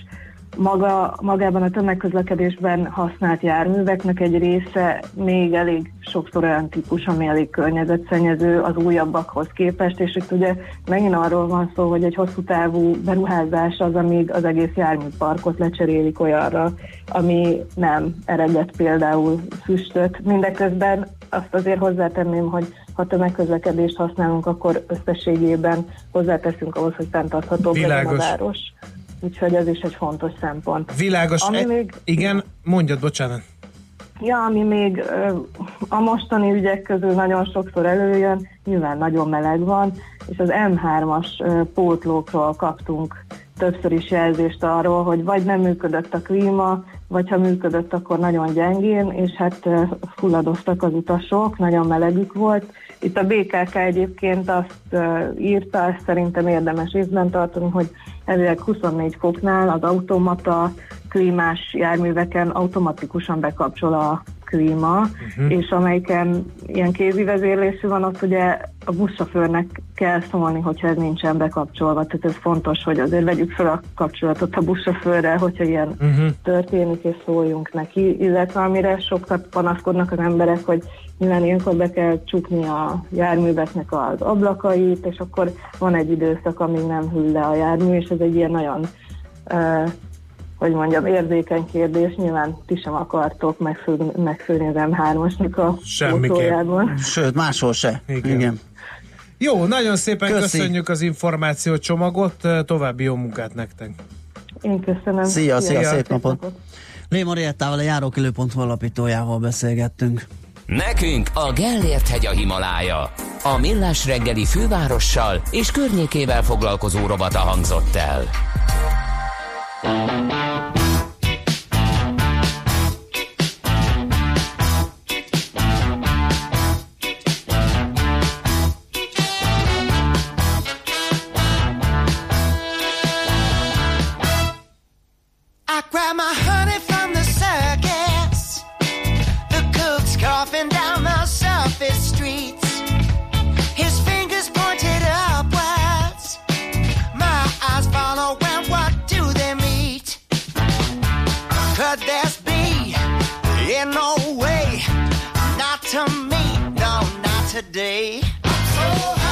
maga, magában a tömegközlekedésben használt járműveknek egy része még elég sokszor olyan típus, ami elég környezetszennyező az újabbakhoz képest, és itt ugye megint arról van szó, hogy egy hosszú távú beruházás az, amíg az egész járműparkot lecserélik olyanra, ami nem eredet például füstöt. Mindeközben azt azért hozzátenném, hogy ha tömegközlekedést használunk, akkor összességében hozzáteszünk ahhoz, hogy fenntartható legyen a város. Úgyhogy ez is egy fontos szempont. Világos. Ami E- még- Igen, mondjad, bocsánat. Ja, ami még a mostani ügyek közül nagyon sokszor előjön, nyilván nagyon meleg van, és az M3-as ö, pótlókról kaptunk többször is jelzést arról, hogy vagy nem működött a klíma, vagy ha működött, akkor nagyon gyengén, és hát fulladoztak az utasok, nagyon melegük volt. Itt a BKK egyébként azt írta, ezt szerintem érdemes észben tartani, hogy elvileg 24 foknál az automata klímás járműveken automatikusan bekapcsol a klíma, uh-huh. és amelyiken ilyen kézi vezérlésű van, ott ugye a buszsofőrnek kell szólni, hogyha ez nincsen bekapcsolva. Tehát ez fontos, hogy azért vegyük fel a kapcsolatot a buszsofőrrel, hogyha ilyen uh-huh. történik, és szóljunk neki. Illetve amire sokat panaszkodnak az emberek, hogy nyilván ilyenkor be kell csukni a járműveknek az ablakait, és akkor van egy időszak, amíg nem hűl le a jármű, és ez egy ilyen nagyon uh, hogy mondjam, érzékeny kérdés. Nyilván ti sem akartok megfőni, megfőni az M3-asnak a Semmiképp. Sőt, máshol se. Igen. Igen. Jó, nagyon szépen Köszi. köszönjük az információcsomagot, további jó munkát nektek. Én köszönöm. Szia, szia, Szia. szép napot. Lé Mariettával, a járókelő.hu alapítójával beszélgettünk. Nekünk a Gellért hegy a Himalája. A Millás reggeli fővárossal és környékével foglalkozó robata hangzott el. Could this be? In no way. Not to me, no, not today. Killers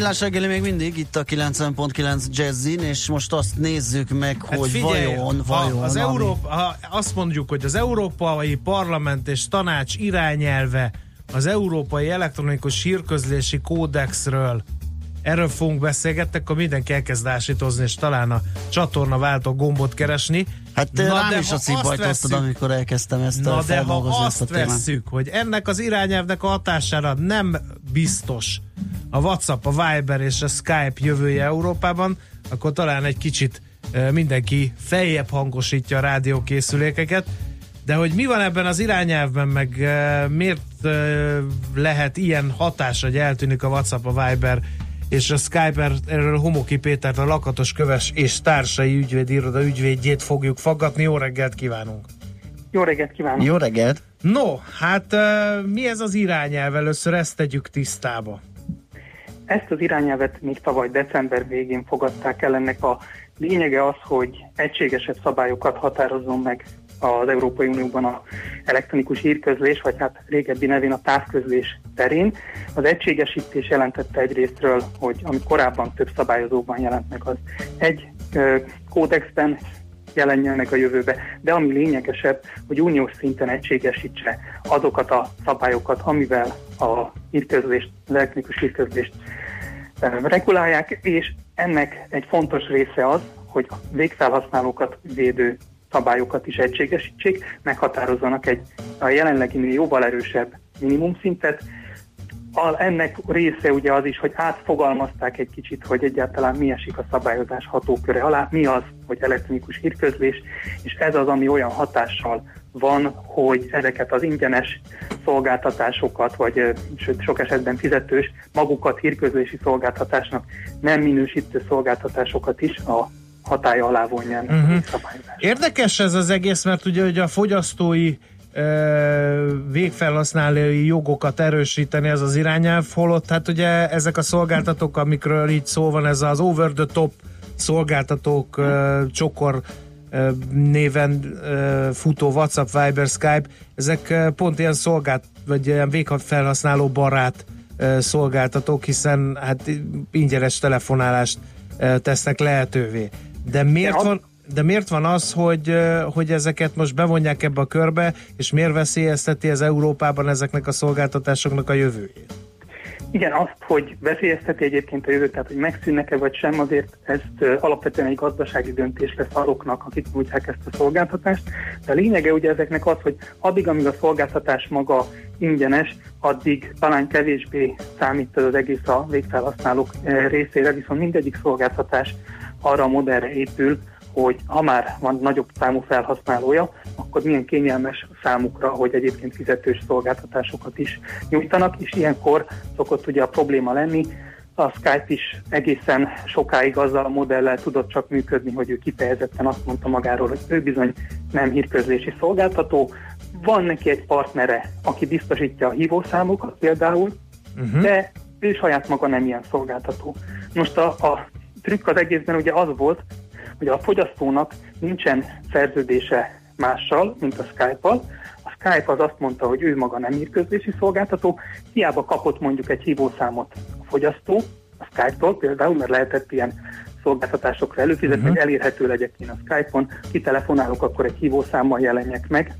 millás reggeli még mindig itt a 90.9 Jazzin, és most azt nézzük meg, Hát hogy vajon, vajon, ha, az ami- Európa, ha azt mondjuk, hogy az Európai Parlament és Tanács irányelve az Európai Elektronikus Hírközlési Kódexről erről fogunk beszélgetni, akkor mindenki elkezd ásítozni, és talán a csatorna váltó gombot keresni. Hát Na, rám de is a azt osztod, amikor elkezdtem ezt Na a de ha ezt a azt témát. vesszük, hogy ennek az irányelvnek a hatására nem biztos a WhatsApp, a Viber és a Skype jövője Európában, akkor talán egy kicsit mindenki feljebb hangosítja a rádiókészülékeket, de hogy mi van ebben az irányelvben, meg miért eh, lehet ilyen hatás, hogy eltűnik a WhatsApp, a Viber és a Skype erről Homoki Pétert, a Lakatos Köves és társai ügyvédiroda ügyvédjét fogjuk faggatni. Jó reggelt kívánunk! Jó reggelt kívánok! Jó reggelt! No, hát mi ez az irányelv? Először ezt tegyük tisztába. Ezt az irányelvet még tavaly december végén fogadták el. Ennek a lényege az, hogy egységesebb szabályokat határozzon meg az Európai Unióban a elektronikus hírközlés, vagy hát régebbi nevén a távközlés terén. Az egységesítés jelentette egyrésztről, hogy ami korábban több szabályozóban jelent meg, az egy kódexben jelenjen a jövőbe, de ami lényegesebb, hogy uniós szinten egységesítse azokat a szabályokat, amivel a hírközlést, az elektronikus hírközlést regulálják, és ennek egy fontos része az, hogy a végfelhasználókat védő szabályokat is egységesítsék, meghatározzanak egy a jelenlegi jóval erősebb minimumszintet. A, ennek része ugye az is, hogy átfogalmazták egy kicsit, hogy egyáltalán mi esik a szabályozás hatóköre alá, mi az, hogy elektronikus hírközlés, és ez az, ami olyan hatással van, hogy ezeket az ingyenes szolgáltatásokat, vagy sőt, sok esetben fizetős, magukat hírközlési szolgáltatásnak nem minősítő szolgáltatásokat is a hatája alá vonja ennek Mhm. Érdekes ez az egész, mert ugye hogy a fogyasztói végfelhasználói jogokat erősíteni ez az irányelv, holott hát ugye ezek a szolgáltatók, amikről így szó van, ez az over the top szolgáltatók ö, csokor ö, néven ö, futó WhatsApp, Viber, Skype, ezek pont ilyen szolgált, vagy ilyen végfelhasználó barát szolgáltatók, hiszen hát ingyenes telefonálást tesznek lehetővé. De miért van, de miért van az, hogy, hogy ezeket most bevonják ebbe a körbe, és miért veszélyezteti ez Európában ezeknek a szolgáltatásoknak a jövőjét? Igen, azt, hogy veszélyezteti egyébként a jövőt, tehát hogy megszűnnek-e vagy sem, azért ezt alapvetően egy gazdasági döntés lesz azoknak, akik nyújtják ezt a szolgáltatást. De a lényege ugye ezeknek az, hogy addig, amíg a szolgáltatás maga ingyenes, addig talán kevésbé számít az egész a végfelhasználók ö, részére, viszont mindegyik szolgáltatás arra a modellre épül, hogy ha már van nagyobb számú felhasználója, akkor milyen kényelmes számukra, hogy egyébként fizetős szolgáltatásokat is nyújtanak, és ilyenkor szokott ugye a probléma lenni, a Skype is egészen sokáig azzal a modellel tudott csak működni, hogy ő kifejezetten azt mondta magáról, hogy ő bizony nem hírközlési szolgáltató, van neki egy partnere, aki biztosítja a hívószámokat például, uh-huh. de ő saját maga nem ilyen szolgáltató. Most a, a trükk az egészben ugye az volt, hogy a fogyasztónak nincsen szerződése mással, mint a Skype-val. A Skype az azt mondta, hogy ő maga nem hírközlési szolgáltató, hiába kapott mondjuk egy hívószámot a fogyasztó, a Skype-tól például, mert lehetett ilyen szolgáltatásokra előfizetni, uh-huh. hogy elérhető legyek én a Skype-on, kitelefonálok, akkor egy hívószámmal jelenjek meg.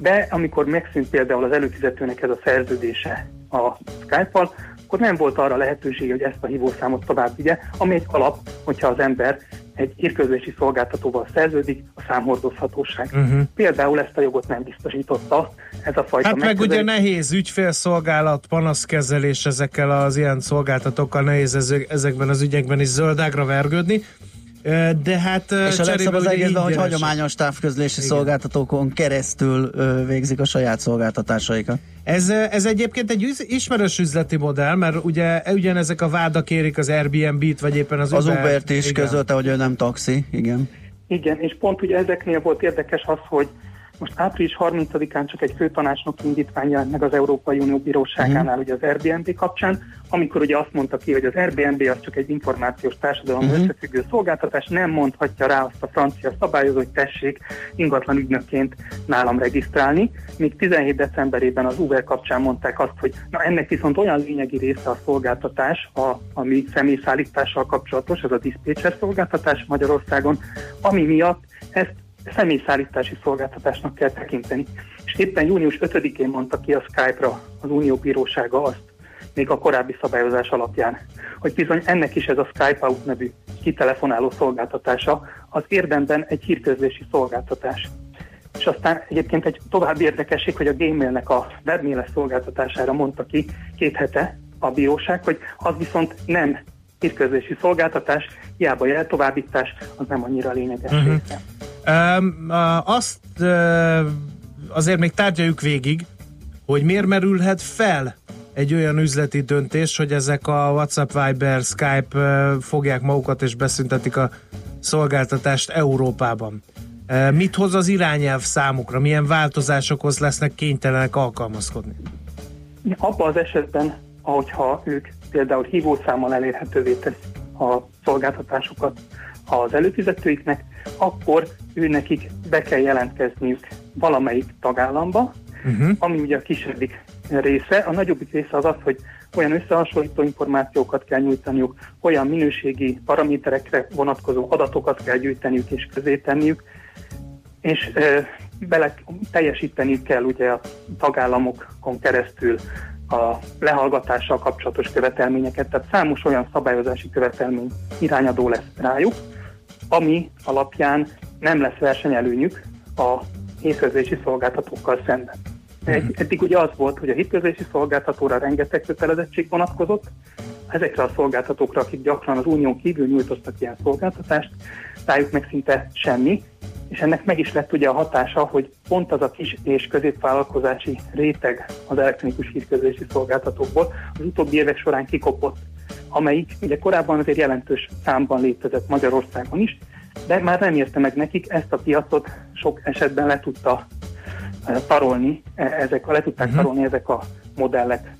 De amikor megszűnt például az előfizetőnek ez a szerződése a Skype-val, akkor nem volt arra lehetőség, hogy ezt a hívószámot tovább vigye, ami egy alap, hogyha az ember egy hírközlési szolgáltatóval szerződik, a számhordozhatóság. Uh-huh. Például ezt a jogot nem biztosította ez a fajta Hát meg ugye nehéz ügyfélszolgálat, panaszkezelés ezekkel az ilyen szolgáltatókkal nehéz ezek- ezekben az ügyekben is zöldágra vergődni. De hát És a legszebb az egészben, hogy hagyományos távközlési szolgáltatókon keresztül végzik a saját szolgáltatásaikat. Ez, ez egyébként egy ismerős üzleti modell, mert ugye ugyanezek a vádak érik az Airbnb-t, vagy éppen az, Az Uber. Ubert is Igen. közölte, hogy ő nem taxi, igen. Igen, és pont ugye ezeknél volt érdekes az, hogy most április 30-án csak egy főtanácsnok indítvány jelent meg az Európai Unió Bíróságánál Mhm. ugye az Airbnb kapcsán, amikor ugye azt mondta ki, hogy az Airbnb az csak egy információs társadalom Mhm. összefüggő szolgáltatás, nem mondhatja rá azt a francia szabályozó, hogy tessék ingatlan ügynökként nálam regisztrálni. Míg 17 decemberében az Uber kapcsán mondták azt, hogy na ennek viszont olyan lényegi része a szolgáltatás, a, ami személyszállítással kapcsolatos, ez a dispatcher szolgáltatás Magyarországon, ami miatt ezt személyszállítási szolgáltatásnak kell tekinteni. És éppen június 5-én mondta ki a Skype-ra az Unió Bírósága azt, még a korábbi szabályozás alapján, hogy bizony ennek is ez a Skype Out nevű kitelefonáló szolgáltatása az érdemben egy hírközlési szolgáltatás. És aztán egyébként egy további érdekesség, hogy a Gmailnek a webmailes szolgáltatására mondta ki két hete a bíróság, hogy az viszont nem hírközlési szolgáltatás, hiába jeltovábbítás, az nem annyira lényeges uh-huh. része. Azt azért még tárgyaljuk végig, hogy miért merülhet fel egy olyan üzleti döntés, hogy ezek a WhatsApp, Viber, Skype fogják magukat és beszüntetik a szolgáltatást Európában. Mit hoz az irányelv számukra? Milyen változásokhoz lesznek kénytelenek alkalmazkodni? Abban az esetben, ahogyha ők például hívószámmal elérhetővé teszik a szolgáltatásukat az előfizetőiknek, akkor ő nekik be kell jelentkezniük valamelyik tagállamba, uh-huh. ami ugye a kisebbik része. A nagyobbik része az az, hogy olyan összehasonlító információkat kell nyújtaniuk, olyan minőségi paraméterekre vonatkozó adatokat kell gyűjteniük és közé tenniük, és ö, bele teljesíteni kell ugye a tagállamokon keresztül a lehallgatással kapcsolatos követelményeket, tehát számos olyan szabályozási követelmény irányadó lesz rájuk, ami alapján nem lesz versenyelőnyük a hírközlési szolgáltatókkal szemben. Egy, eddig ugye az volt, hogy a hitközlési szolgáltatóra rengeteg kötelezettség vonatkozott, ezekre a szolgáltatókra, akik gyakran az unión kívül nyújtoztak ilyen szolgáltatást, rájuk meg szinte semmi, és ennek meg is lett ugye a hatása, hogy pont az a kis és középvállalkozási réteg az elektronikus hírközlési szolgáltatókból az utóbbi évek során kikopott, amelyik ugye korábban azért jelentős számban létezett Magyarországon is, de már nem érte meg nekik, ezt a piacot sok esetben le tudta eh, tarolni, eh, ezek, le tudták uh-huh. tarolni ezek a modellek.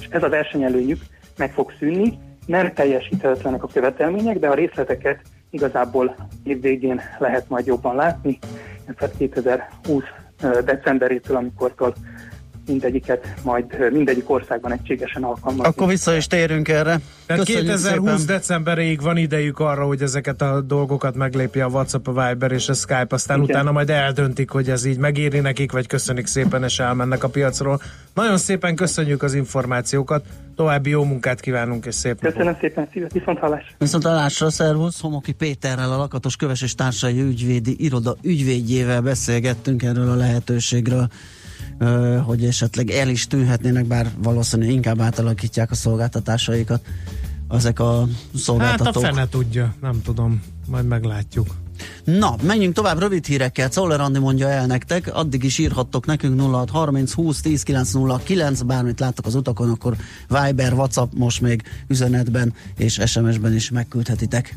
És ez a versenyelőnyük meg fog szűnni, nem teljesíthetetlenek a követelmények, de a részleteket igazából évvégén lehet majd jobban látni, tehát 2020 eh, decemberétől, amikortól mindegyiket majd mindegyik országban egységesen alkalmazni. Akkor vissza is térünk erre. Tehát Köszönjük 2020 szépen. decemberéig van idejük arra, hogy ezeket a dolgokat meglépje a WhatsApp, a Viber és a Skype, aztán Igen. utána majd eldöntik, hogy ez így megéri nekik, vagy köszönik szépen, és elmennek a piacról. Nagyon szépen köszönjük az információkat, további jó munkát kívánunk, és szép napot. Köszönöm szépen, szíves, viszont hallás! Viszont alásra, szervusz, Homoki Péterrel, a Lakatos Köves és Társai Ügyvédi Iroda ügyvédjével beszélgettünk erről a lehetőségről, hogy esetleg el is tűnhetnének, bár valószínűleg inkább átalakítják a szolgáltatásaikat ezek a Hát a szolgáltatók. fene tudja, nem tudom, majd meglátjuk. Na, menjünk tovább rövid hírekkel. Czoller Andi mondja el nektek, addig is írhattok nekünk 0630 20 10 909, bármit láttok az utakon, akkor Viber, WhatsApp most még üzenetben és SMS-ben is megküldhetitek.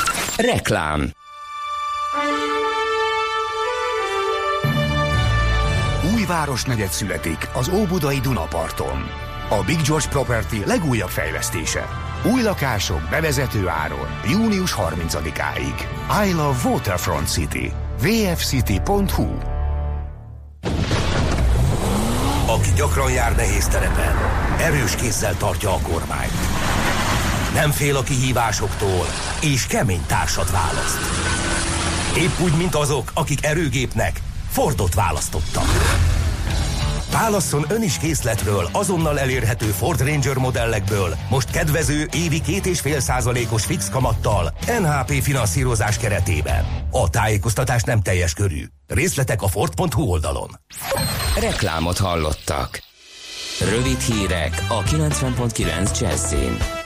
Reklám Új városnegyed születik az Óbudai Dunaparton. A Big George Property legújabb fejlesztése. Új lakások bevezető áron június 30-áig. I Love Waterfront City. vfcity.hu Aki gyakran jár nehéz terepen, erős kézzel tartja a kormányt. Nem fél a kihívásoktól, és kemény társat választ. Épp úgy, mint azok, akik erőgépnek Fordot választottak. Válasszon ön is készletről azonnal elérhető Ford Ranger modellekből, most kedvező évi két és fél százalékos fix kamattal NHP finanszírozás keretében. A tájékoztatás nem teljes körű. Részletek a Ford.hu oldalon. Reklámot hallottak. Rövid hírek a 90.9 Jazzin.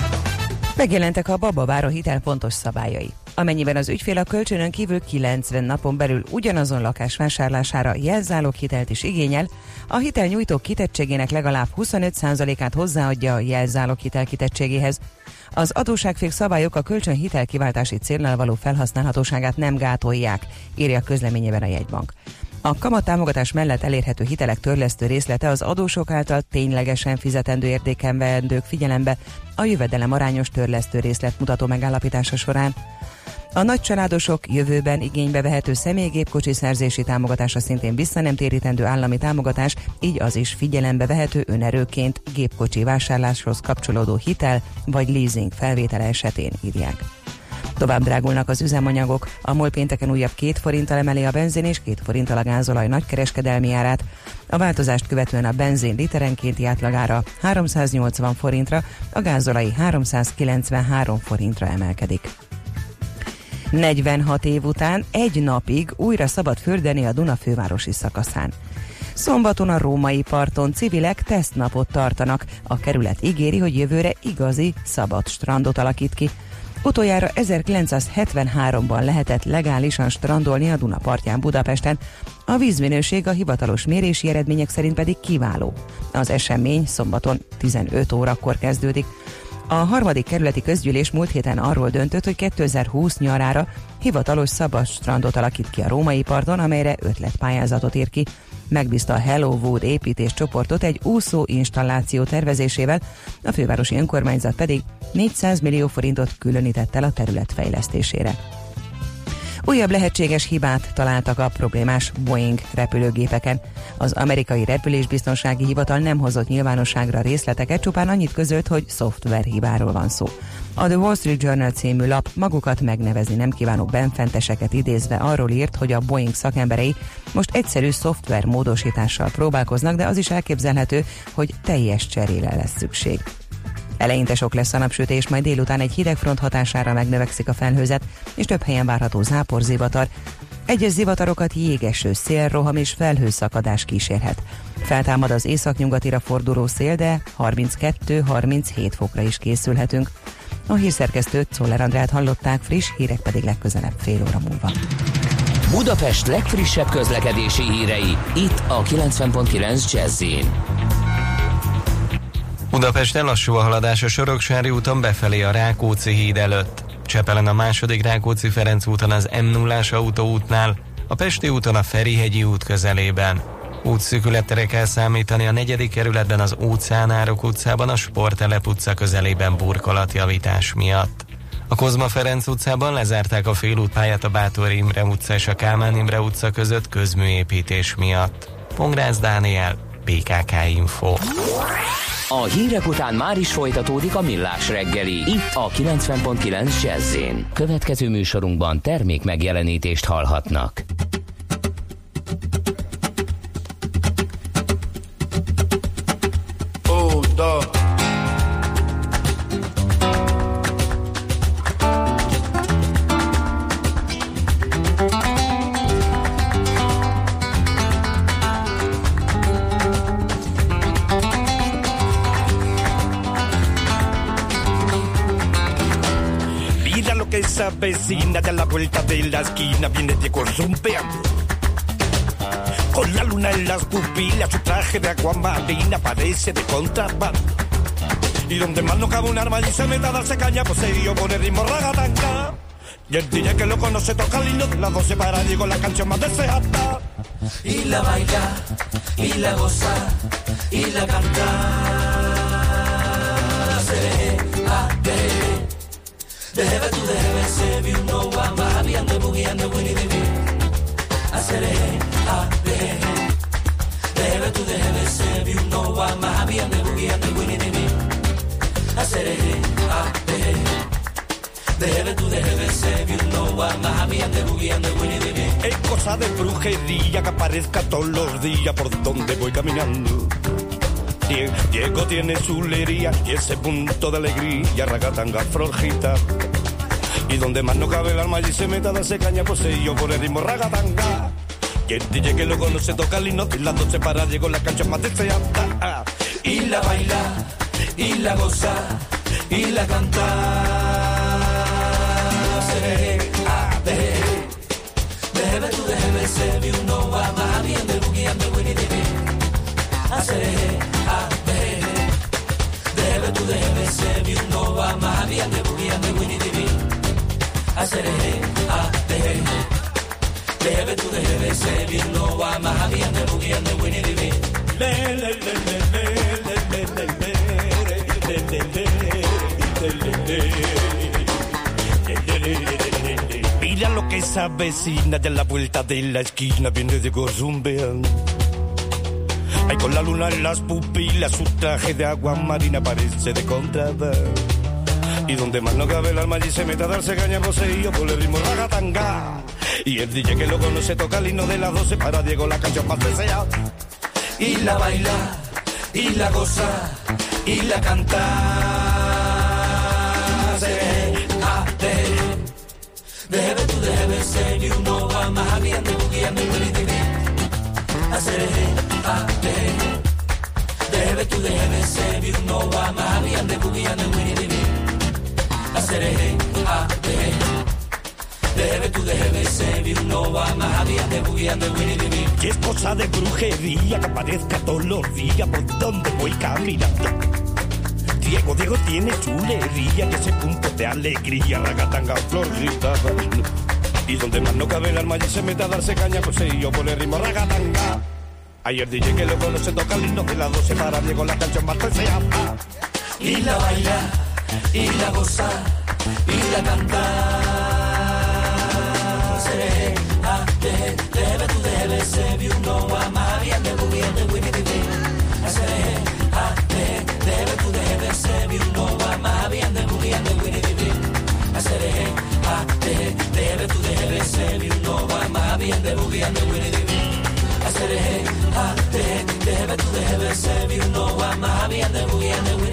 Megjelentek a bababára hitel pontos szabályai. Amennyiben az ügyfél a kölcsönön kívül 90 napon belül ugyanazon lakás vásárlására jelzálog hitelt is igényel, a hitel nyújtó kitettségének legalább 25%-át hozzáadja a jelzálog hitel kitettségéhez. Az adóságfék szabályok a kölcsön hitelkiváltási célnál való felhasználhatóságát nem gátolják, írja közleményében a jegybank. A kamattámogatás mellett elérhető hitelek törlesztő részlete az adósok által ténylegesen fizetendő értéken veendők figyelembe a jövedelem arányos törlesztő részlet mutató megállapítása során. A nagycsaládosok jövőben igénybe vehető személygépkocsi szerzési támogatása szintén vissza nem térítendő állami támogatás, így az is figyelembe vehető önerőként gépkocsi vásárláshoz kapcsolódó hitel vagy leasing felvétele esetén írják. Tovább drágulnak az üzemanyagok. A MOL pénteken újabb két forinttal emeli a benzin és két forinttal a gázolaj nagykereskedelmi árát. A változást követően a benzin literenkénti átlagára 380 forintra, a gázolai 393 forintra emelkedik. 46 év után egy napig újra szabad fürdeni a Duna fővárosi szakaszán. Szombaton a római parton civilek tesztnapot tartanak. A kerület ígéri, hogy jövőre igazi, szabad strandot alakít ki. Utoljára 1973-ban lehetett legálisan strandolni a Duna partján Budapesten, a vízminőség a hivatalos mérési eredmények szerint pedig kiváló. Az esemény szombaton 15 órakor kezdődik. A harmadik kerületi közgyűlés múlt héten arról döntött, hogy 2020 nyarára hivatalos szabad strandot alakít ki a római parton, amelyre ötletpályázatot ír ki. Megbízta a Hello Wood építés csoportot egy úszó installáció tervezésével, a fővárosi önkormányzat pedig 400 millió forintot különített el a terület fejlesztésére. Újabb lehetséges hibát találtak a problémás Boeing repülőgépeken. Az amerikai repülésbiztonsági hivatal nem hozott nyilvánosságra részleteket, csupán annyit közölt, hogy szoftverhibáról van szó. A The Wall Street Journal című lap magukat megnevezni nem kívánó benfenteseket idézve arról írt, hogy a Boeing szakemberei most egyszerű szoftver módosítással próbálkoznak, de az is elképzelhető, hogy teljes cserére lesz szükség. Eleinte sok lesz a napsütés, majd délután egy hideg front hatására megnövekszik a felhőzet, és több helyen várható zápor zivatar. Egyes zivatarokat jégeső szélroham és felhőszakadás kísérhet. Feltámad az északnyugatira forduló szél, de 32-37 fokra is készülhetünk. A hírszerkesztőt Czoller Andrát hallották, friss hírek pedig legközelebb fél óra múlva. Budapest legfrissebb közlekedési hírei, itt a 90.9 jazz Budapesten lassú a haladás a Soroksári úton befelé a Rákóczi híd előtt. Csepelen a második Rákóczi Ferenc úton az m 0 autóútnál, a Pesti úton a Ferihegyi út közelében. Útszűkülettere kell számítani a negyedik kerületben az Óceánárok utcában a Sportelep utca közelében burkolatjavítás miatt. A Kozma Ferenc utcában lezárták a félútpályát a Bátor Imre utca és a Kálmán Imre utca között közműépítés miatt. Pongrász Dániel, BKK Info. A hírek után már is folytatódik a millás reggeli, itt a 90.9 jazz Következő műsorunkban termék megjelenítést hallhatnak. Vecina de la vuelta de la esquina viene de zumpeando. Con la luna en las pupilas, su traje de aguamarina parece de contrabando. Y donde más no cabe un arma y se meta a darse caña, pues se por el ritmo ragatanga. Y el DJ que lo conoce toca lindo de las 12 para digo la canción más deseada. y la baila, y la goza, y la canta. Se The heaven to the heaven, save you know I'm Bahabi and the boogie and the winnie the bee. I said, hey, ah, the hey, hey. The heaven to the heaven, save you know boogie and winnie the hey, hey. De heaven to you know I'm Bahabi boogie and the winnie. Es cosa de brujería que aparezca todos los días por donde voy caminando Die- Diego tiene su lería y ese punto de alegría, ragatanga flojita. Y donde más no cabe el alma y se meta darse caña, yo por el ritmo ragatanga. Y el DJ que lo conoce toca el himno, y las 12 para llegó la cancha más deseada. y la baila, y la goza, y la canta. Se a de, debe tu debe se vi uno va más bien de bugi ande wini de A se a de, debe tu debe se vi uno va más bien de bugi ande wini de bi. Le, le, le, le, le, le, le, le, le, le, le, le, le, le, le. Mira lo que esa vecina de la vuelta de la esquina viene de Gozumbeando. Ay, con la luna en las pupilas, su traje de agua marina parece de contrabando. Y donde más no cabe el alma allí se mete a darse caña poseído por pues el ritmo ragatanga. Y el DJ que lo conoce toca el himno de las 12 para Diego la canción más deseada. Y la baila, y la goza, y la canta. C-A-T. Déjeme tú, déjeme ser, you know I'm happy and the boogie and the willy digging. I said, hey, I, déjeme tú, déjeme ser, you know I'm happy and the boogie and the willy digging. Divi. Hacer a de, debe tu debe ser y uno va más bien de buguía de Willy Divi. Y es de brujería que aparezca todos los días por donde voy caminando. Diego, Diego tiene chulería, que ese punto de alegría, ragatanga, florita. Y donde más no cabe el alma allí se mete a darse caña, pues sí, yo por el ritmo ragatanga. Ayer DJ que lo conoce toca el himno de las 12 para Diego la canción más deseada. y la baila, y la goza y la canta. Seré a te debe tu debe se vi uno a María de a te debe tu debe se vi uno a María de bubiente wibibibí. Seré a debe tu a María de bubiente wibibibí. Debe tu debe vi a María de bubiente.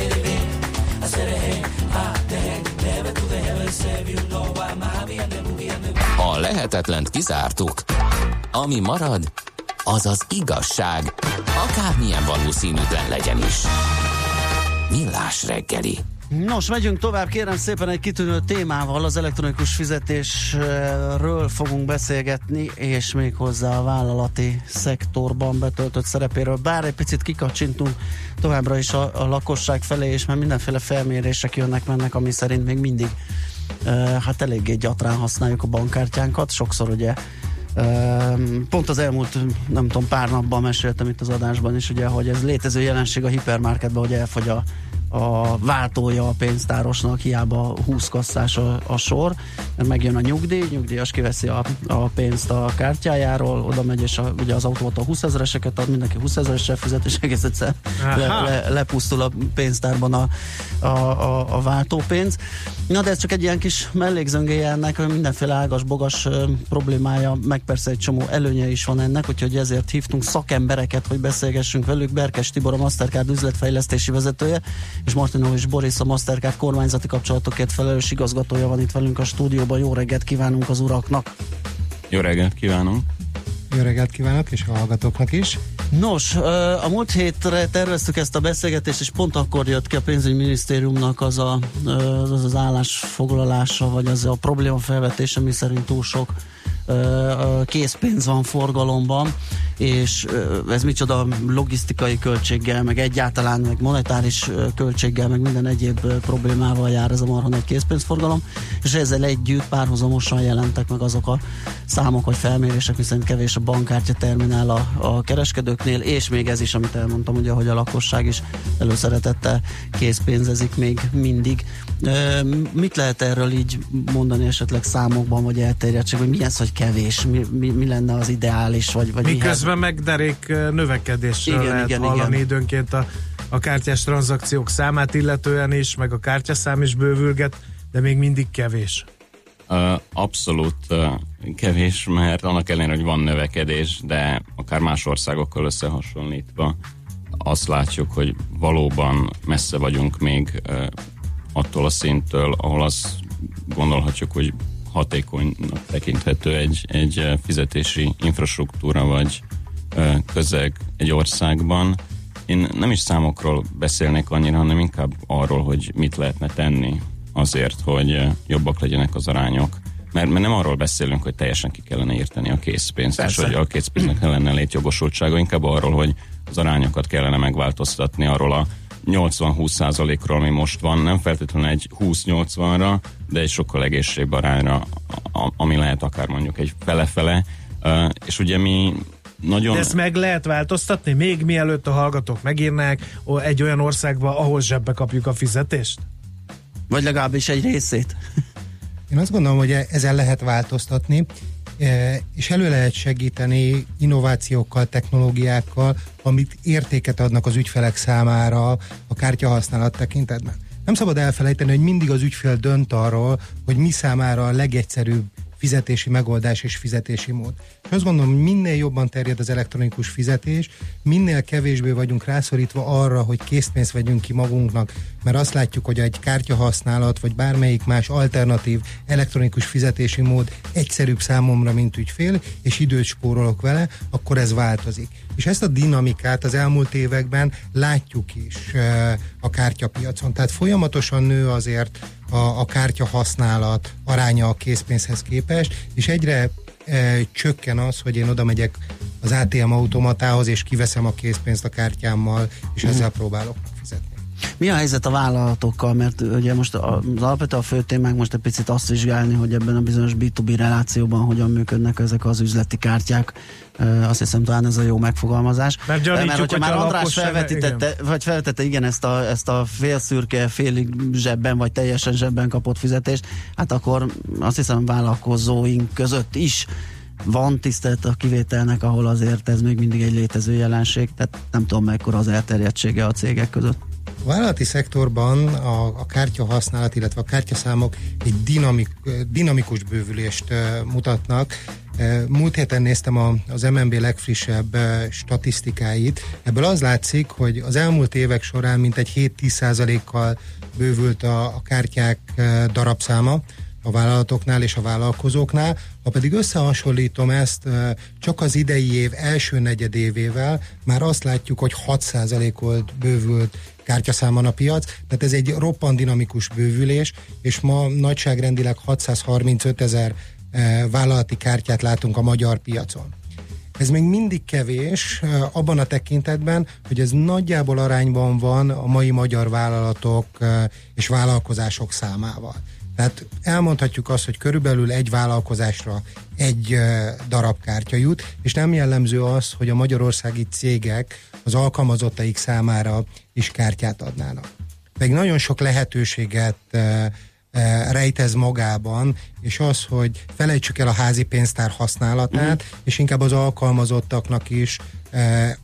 Lehetetlent kizártuk. Ami marad, az az igazság, akármilyen valószínűtlen legyen is. Millás reggeli. Nos, megyünk tovább, kérem szépen egy kitűnő témával, az elektronikus fizetésről fogunk beszélgetni, és még hozzá a vállalati szektorban betöltött szerepéről. Bár egy picit kikacsintunk továbbra is a, a lakosság felé, és már mindenféle felmérések jönnek, mennek, ami szerint még mindig hát eléggé gyatrán használjuk a bankkártyánkat, sokszor ugye Pont az elmúlt, nem tudom, pár napban meséltem itt az adásban is, ugye, hogy ez létező jelenség a hipermarketben, hogy elfogy a, a váltója a pénztárosnak, hiába 20 kasszás a, a sor, mert megjön a nyugdíj, nyugdíjas kiveszi a, a pénzt a kártyájáról, oda megy, és a, ugye az autóta 20 ezereseket ad, mindenki 20 ezeresre fizet, és egész egyszer le, le, lepusztul a pénztárban a, a, a, a váltópénz. Na de ez csak egy ilyen kis mellékzöngéje ennek, hogy mindenféle ágas-bogas ö, problémája, meg persze egy csomó előnye is van ennek, úgyhogy ezért hívtunk szakembereket, hogy beszélgessünk velük. Berkes Tibor, a Mastercard üzletfejlesztési vezetője, és Martinovics Boris, a Mastercard kormányzati kapcsolatokért felelős igazgatója van itt velünk a stúdióban. Jó reggelt kívánunk az uraknak! Jó reggelt kívánunk! Jó reggelt kívánok, és a hallgatóknak is. Nos, a múlt hétre terveztük ezt a beszélgetést, és pont akkor jött ki a pénzügyminisztériumnak az a, az, az állásfoglalása, vagy az a probléma felvetése, mi szerint túl sok készpénz van forgalomban, és ez micsoda logisztikai költséggel, meg egyáltalán, meg monetáris költséggel, meg minden egyéb problémával jár ez a marha nagy készpénzforgalom, és ezzel együtt párhuzamosan jelentek meg azok a számok, vagy felmérések, viszont kevés a bankkártya terminál a, a kereskedőknél, és még ez is, amit elmondtam, ugye, hogy a lakosság is előszeretettel készpénzezik még mindig. Mit lehet erről így mondani esetleg számokban, vagy elterjedtség, hogy mi ez, hogy kevés, mi, mi, mi lenne az ideális, vagy, vagy mihez- Miközben meg derék ö, növekedésről Igen, lehet igen, hallani igen. időnként a, a kártyás tranzakciók számát illetően is, meg a kártyaszám is bővülget, de még mindig kevés. Abszolút kevés, mert annak ellenére, hogy van növekedés, de akár más országokkal összehasonlítva azt látjuk, hogy valóban messze vagyunk még attól a szinttől, ahol azt gondolhatjuk, hogy hatékonynak tekinthető egy, egy ö, fizetési infrastruktúra vagy ö, közeg egy országban. Én nem is számokról beszélnék annyira, hanem inkább arról, hogy mit lehetne tenni azért, hogy ö, jobbak legyenek az arányok. Mert, mert nem arról beszélünk, hogy teljesen ki kellene írteni a készpénzt, Persze. és hogy a készpénznek ne lenne létjogosultsága, inkább arról, hogy az arányokat kellene megváltoztatni arról a 80-20 százalékról, ami most van, nem feltétlenül egy 20-80-ra, de egy sokkal egészségebb arányra, ami lehet akár mondjuk egy fele-fele. És ugye mi nagyon... De ezt meg lehet változtatni, még mielőtt a hallgatók megírnák egy olyan országba, ahol zsebbe kapjuk a fizetést? Vagy legalábbis egy részét. Én azt gondolom, hogy ezen lehet változtatni, e, és elő lehet segíteni innovációkkal, technológiákkal, amit értéket adnak az ügyfelek számára a kártyahasználat tekintetben. Nem szabad elfelejteni, hogy mindig az ügyfél dönt arról, hogy mi számára a legegyszerűbb fizetési megoldás és fizetési mód. És azt gondolom, minél jobban terjed az elektronikus fizetés, minél kevésbé vagyunk rászorítva arra, hogy készpénzt vegyünk ki magunknak, mert azt látjuk, hogy egy kártyahasználat, vagy bármelyik más alternatív elektronikus fizetési mód egyszerűbb számomra, mint ügyfél, és időt spórolok vele, akkor ez változik. És ezt a dinamikát az elmúlt években látjuk is a kártyapiacon. Tehát folyamatosan nő azért a, a kártya használat aránya a készpénzhez képest, és egyre e, csökken az, hogy én oda megyek az ATM automatához, és kiveszem a készpénzt a kártyámmal, és ezzel próbálok. Mi a helyzet a vállalatokkal? Mert ugye most az alapvetően a fő témák most egy picit azt vizsgálni, hogy ebben a bizonyos B2B relációban hogyan működnek ezek az üzleti kártyák. Azt hiszem talán ez a jó megfogalmazás. Mert Mert hogyha hogy már András felvetítette, igen. vagy felvetette igen ezt a, ezt a fél szürke, félig zsebben, vagy teljesen zsebben kapott fizetést, hát akkor azt hiszem vállalkozóink között is van tisztelt a kivételnek, ahol azért ez még mindig egy létező jelenség, tehát nem tudom mekkora az elterjedtsége a cégek között. Vállalati szektorban a, a kártya használat, illetve a kártyaszámok egy dinamik, dinamikus bővülést mutatnak. Múlt héten néztem a, az MNB legfrissebb statisztikáit. Ebből az látszik, hogy az elmúlt évek során mintegy 7-10%-kal bővült a, a kártyák darabszáma a vállalatoknál és a vállalkozóknál. Ha pedig összehasonlítom ezt csak az idei év első negyedévével, már azt látjuk, hogy 6%-ot bővült kártyaszámon a piac, tehát ez egy roppant dinamikus bővülés, és ma nagyságrendileg 635 ezer eh, vállalati kártyát látunk a magyar piacon. Ez még mindig kevés eh, abban a tekintetben, hogy ez nagyjából arányban van a mai magyar vállalatok eh, és vállalkozások számával. Tehát elmondhatjuk azt, hogy körülbelül egy vállalkozásra egy darab kártya jut, és nem jellemző az, hogy a magyarországi cégek az alkalmazottaik számára is kártyát adnának. Pedig nagyon sok lehetőséget eh, eh, rejtez magában, és az, hogy felejtsük el a házi pénztár használatát, és inkább az alkalmazottaknak is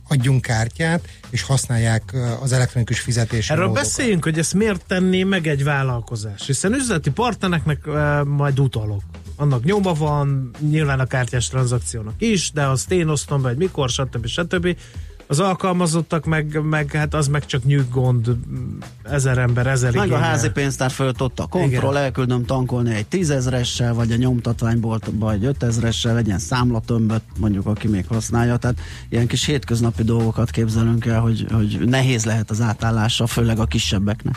adjunk kártyát, és használják eh, az elektronikus fizetési Erről módokat. beszéljünk, hogy ezt miért tenné meg egy vállalkozás. Hiszen üzleti partnereknek e, majd utalok. Annak nyoma van, nyilván a kártyás tranzakciónak is, de azt én osztom be, hogy mikor, stb. stb. Az alkalmazottak meg, meg hát az meg csak nyűg gond, ezer ember, ezer Meg a igényel. házi pénztár fölött ott a kontroll, Igen. elküldöm tankolni egy tízezressel, vagy a nyomtatványból vagy ötezressel, vegyen számlatömböt, mondjuk aki még használja, tehát ilyen kis hétköznapi dolgokat képzelünk el, hogy, hogy nehéz lehet az átállása, főleg a kisebbeknek.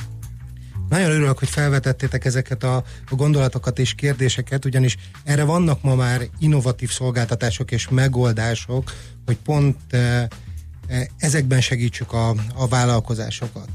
Nagyon örülök, hogy felvetettétek ezeket a, a gondolatokat és kérdéseket, ugyanis erre vannak ma már innovatív szolgáltatások és megoldások, hogy pont eh, ezekben segítsük a, a vállalkozásokat.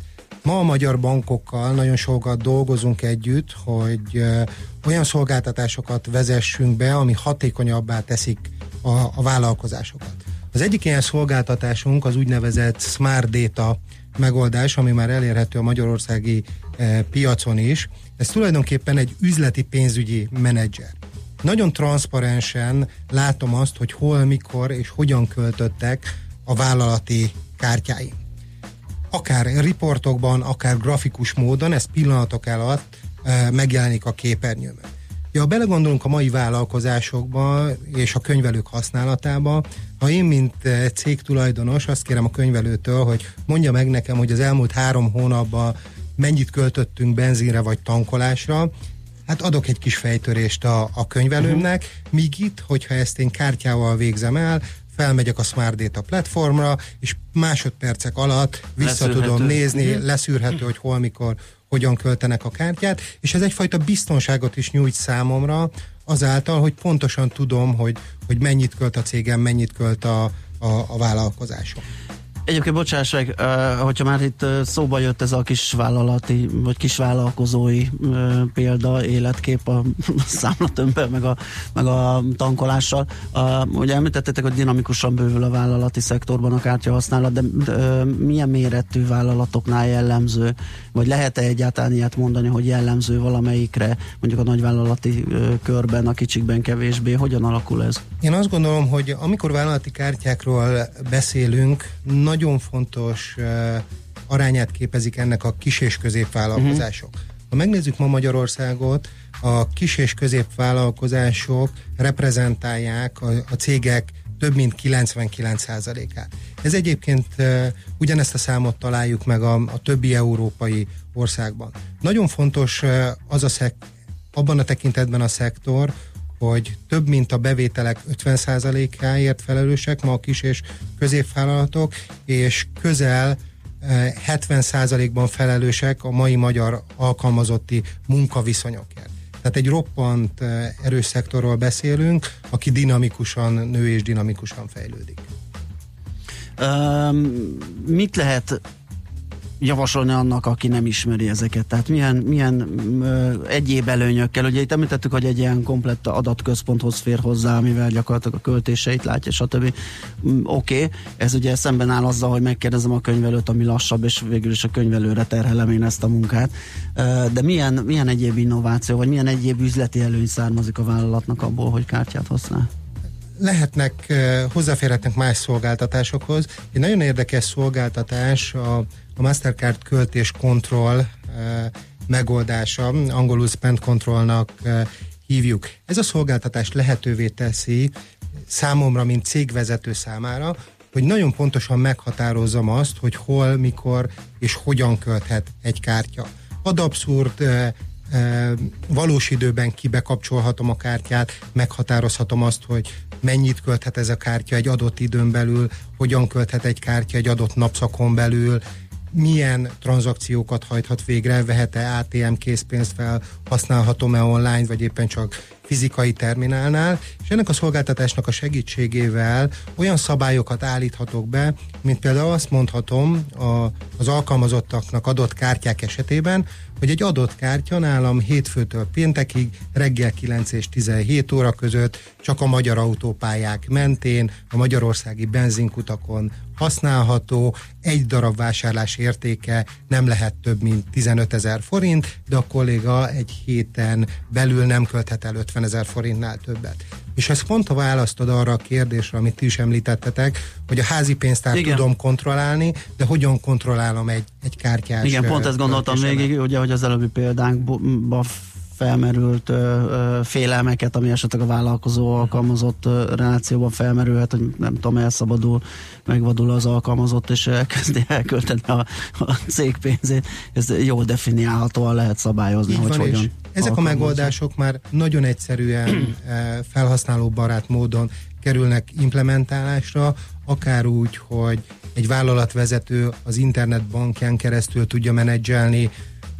Ma a magyar bankokkal nagyon sokat dolgozunk együtt, hogy eh, olyan szolgáltatásokat vezessünk be, ami hatékonyabbá teszik a, a vállalkozásokat. Az egyik ilyen szolgáltatásunk az úgynevezett Smart Data megoldás, ami már elérhető a magyarországi eh, piacon is. Ez tulajdonképpen egy üzleti pénzügyi menedzser. Nagyon transzparensen látom azt, hogy hol, mikor és hogyan költöttek a vállalati kártyáim. Akár riportokban, akár grafikus módon, ez pillanatok alatt megjelenik a képernyőmön. Ja, belegondolunk a mai vállalkozásokba és a könyvelők használatába, ha én, mint eh, cégtulajdonos, azt kérem a könyvelőtől, hogy mondja meg nekem, hogy az elmúlt három hónapban mennyit költöttünk benzinre vagy tankolásra, hát adok egy kis fejtörést a, a könyvelőmnek, míg itt, hogyha ezt én kártyával végzem el, felmegyek a Smart Data platformra, és másodpercek alatt vissza tudom nézni, Mhm. leszűrhető, hogy hol, mikor, hogyan költenek a kártyát, és ez egyfajta biztonságot is nyújt számomra, azáltal, hogy pontosan tudom, hogy, hogy mennyit költ a cégem, mennyit költ a, a, a vállalkozásom. Egyébként bocsáss meg, hogyha már itt szóba jött ez a kis vállalati, vagy kis vállalkozói uh, példa, életkép a [laughs] számlatömbben, meg a, meg a tankolással. Ugye említettétek, hogy dinamikusan bővül a vállalati szektorban a kártya használat, de milyen méretű vállalatoknál jellemző, vagy lehet-e egyáltalán ilyet mondani, hogy jellemző valamelyikre, mondjuk a nagyvállalati körben, a kicsikben kevésbé, hogyan alakul ez? Én azt gondolom, hogy amikor vállalati kártyákról beszélünk, nagyon fontos arányát képezik ennek a kis és középvállalkozások. Ha megnézzük ma Magyarországot, a kis és középvállalkozások reprezentálják a, a cégek több mint 99%-át. Ez egyébként e, ugyanezt a számot találjuk meg a, a többi európai országban. Nagyon fontos e, az a szek, abban a tekintetben a szektor, hogy több mint a bevételek 50%-áért felelősek ma a kis és középvállalatok, és közel eh, 70%-ban felelősek a mai magyar alkalmazotti munkaviszonyokért. Tehát egy roppant eh, erős szektorról beszélünk, aki dinamikusan nő és dinamikusan fejlődik. Um, mit lehet javasolni annak, aki nem ismeri ezeket? Tehát milyen, milyen ö, egyéb előnyökkel? Ugye itt említettük, hogy egy ilyen komplett adatközponthoz fér hozzá, amivel gyakorlatilag a költéseit látja, stb. Mm, Oké, okay. ez ugye szemben áll azzal, hogy megkérdezem a könyvelőt, ami lassabb, és végül is a könyvelőre terhelem én ezt a munkát. De milyen, milyen egyéb innováció, vagy milyen egyéb üzleti előny származik a vállalatnak abból, hogy kártyát használ? lehetnek, eh, hozzáférhetnek más szolgáltatásokhoz. Egy nagyon érdekes szolgáltatás a, a Mastercard költés kontroll eh, megoldása, angolul spend controlnak eh, hívjuk. Ez a szolgáltatás lehetővé teszi számomra, mint cégvezető számára, hogy nagyon pontosan meghatározzam azt, hogy hol, mikor és hogyan költhet egy kártya. Ad abszurd eh, valós időben kibekapcsolhatom a kártyát, meghatározhatom azt, hogy mennyit költhet ez a kártya egy adott időn belül, hogyan költhet egy kártya egy adott napszakon belül, milyen tranzakciókat hajthat végre, vehet-e ATM készpénzt fel, használhatom-e online, vagy éppen csak fizikai terminálnál, és ennek a szolgáltatásnak a segítségével olyan szabályokat állíthatok be, mint például azt mondhatom a, az alkalmazottaknak adott kártyák esetében, hogy egy adott kártya nálam hétfőtől péntekig reggel 9 és 17 óra között csak a magyar autópályák mentén, a magyarországi benzinkutakon használható, egy darab vásárlás értéke nem lehet több, mint 15 ezer forint, de a kolléga egy héten belül nem költhet el 50 ezer forintnál többet. És ez pont a választod arra a kérdésre, amit ti is említettetek, hogy a házi pénztárt Igen. tudom kontrollálni, de hogyan kontrollálom egy, egy kártyás Igen, pont ezt gondoltam végig, ugye, hogy az előbbi példánkban felmerült ö, ö, félelmeket, ami esetleg a vállalkozó alkalmazott ö, relációban felmerülhet, hogy nem tudom, elszabadul, megvadul az alkalmazott, és elkezdi [laughs] elkölteni a, a cég pénzét. Ez jól definiálhatóan lehet szabályozni, Így hogy van, hogyan. ezek a megoldások már nagyon egyszerűen felhasználóbarát módon kerülnek implementálásra, akár úgy, hogy egy vállalatvezető az internetbankján keresztül tudja menedzselni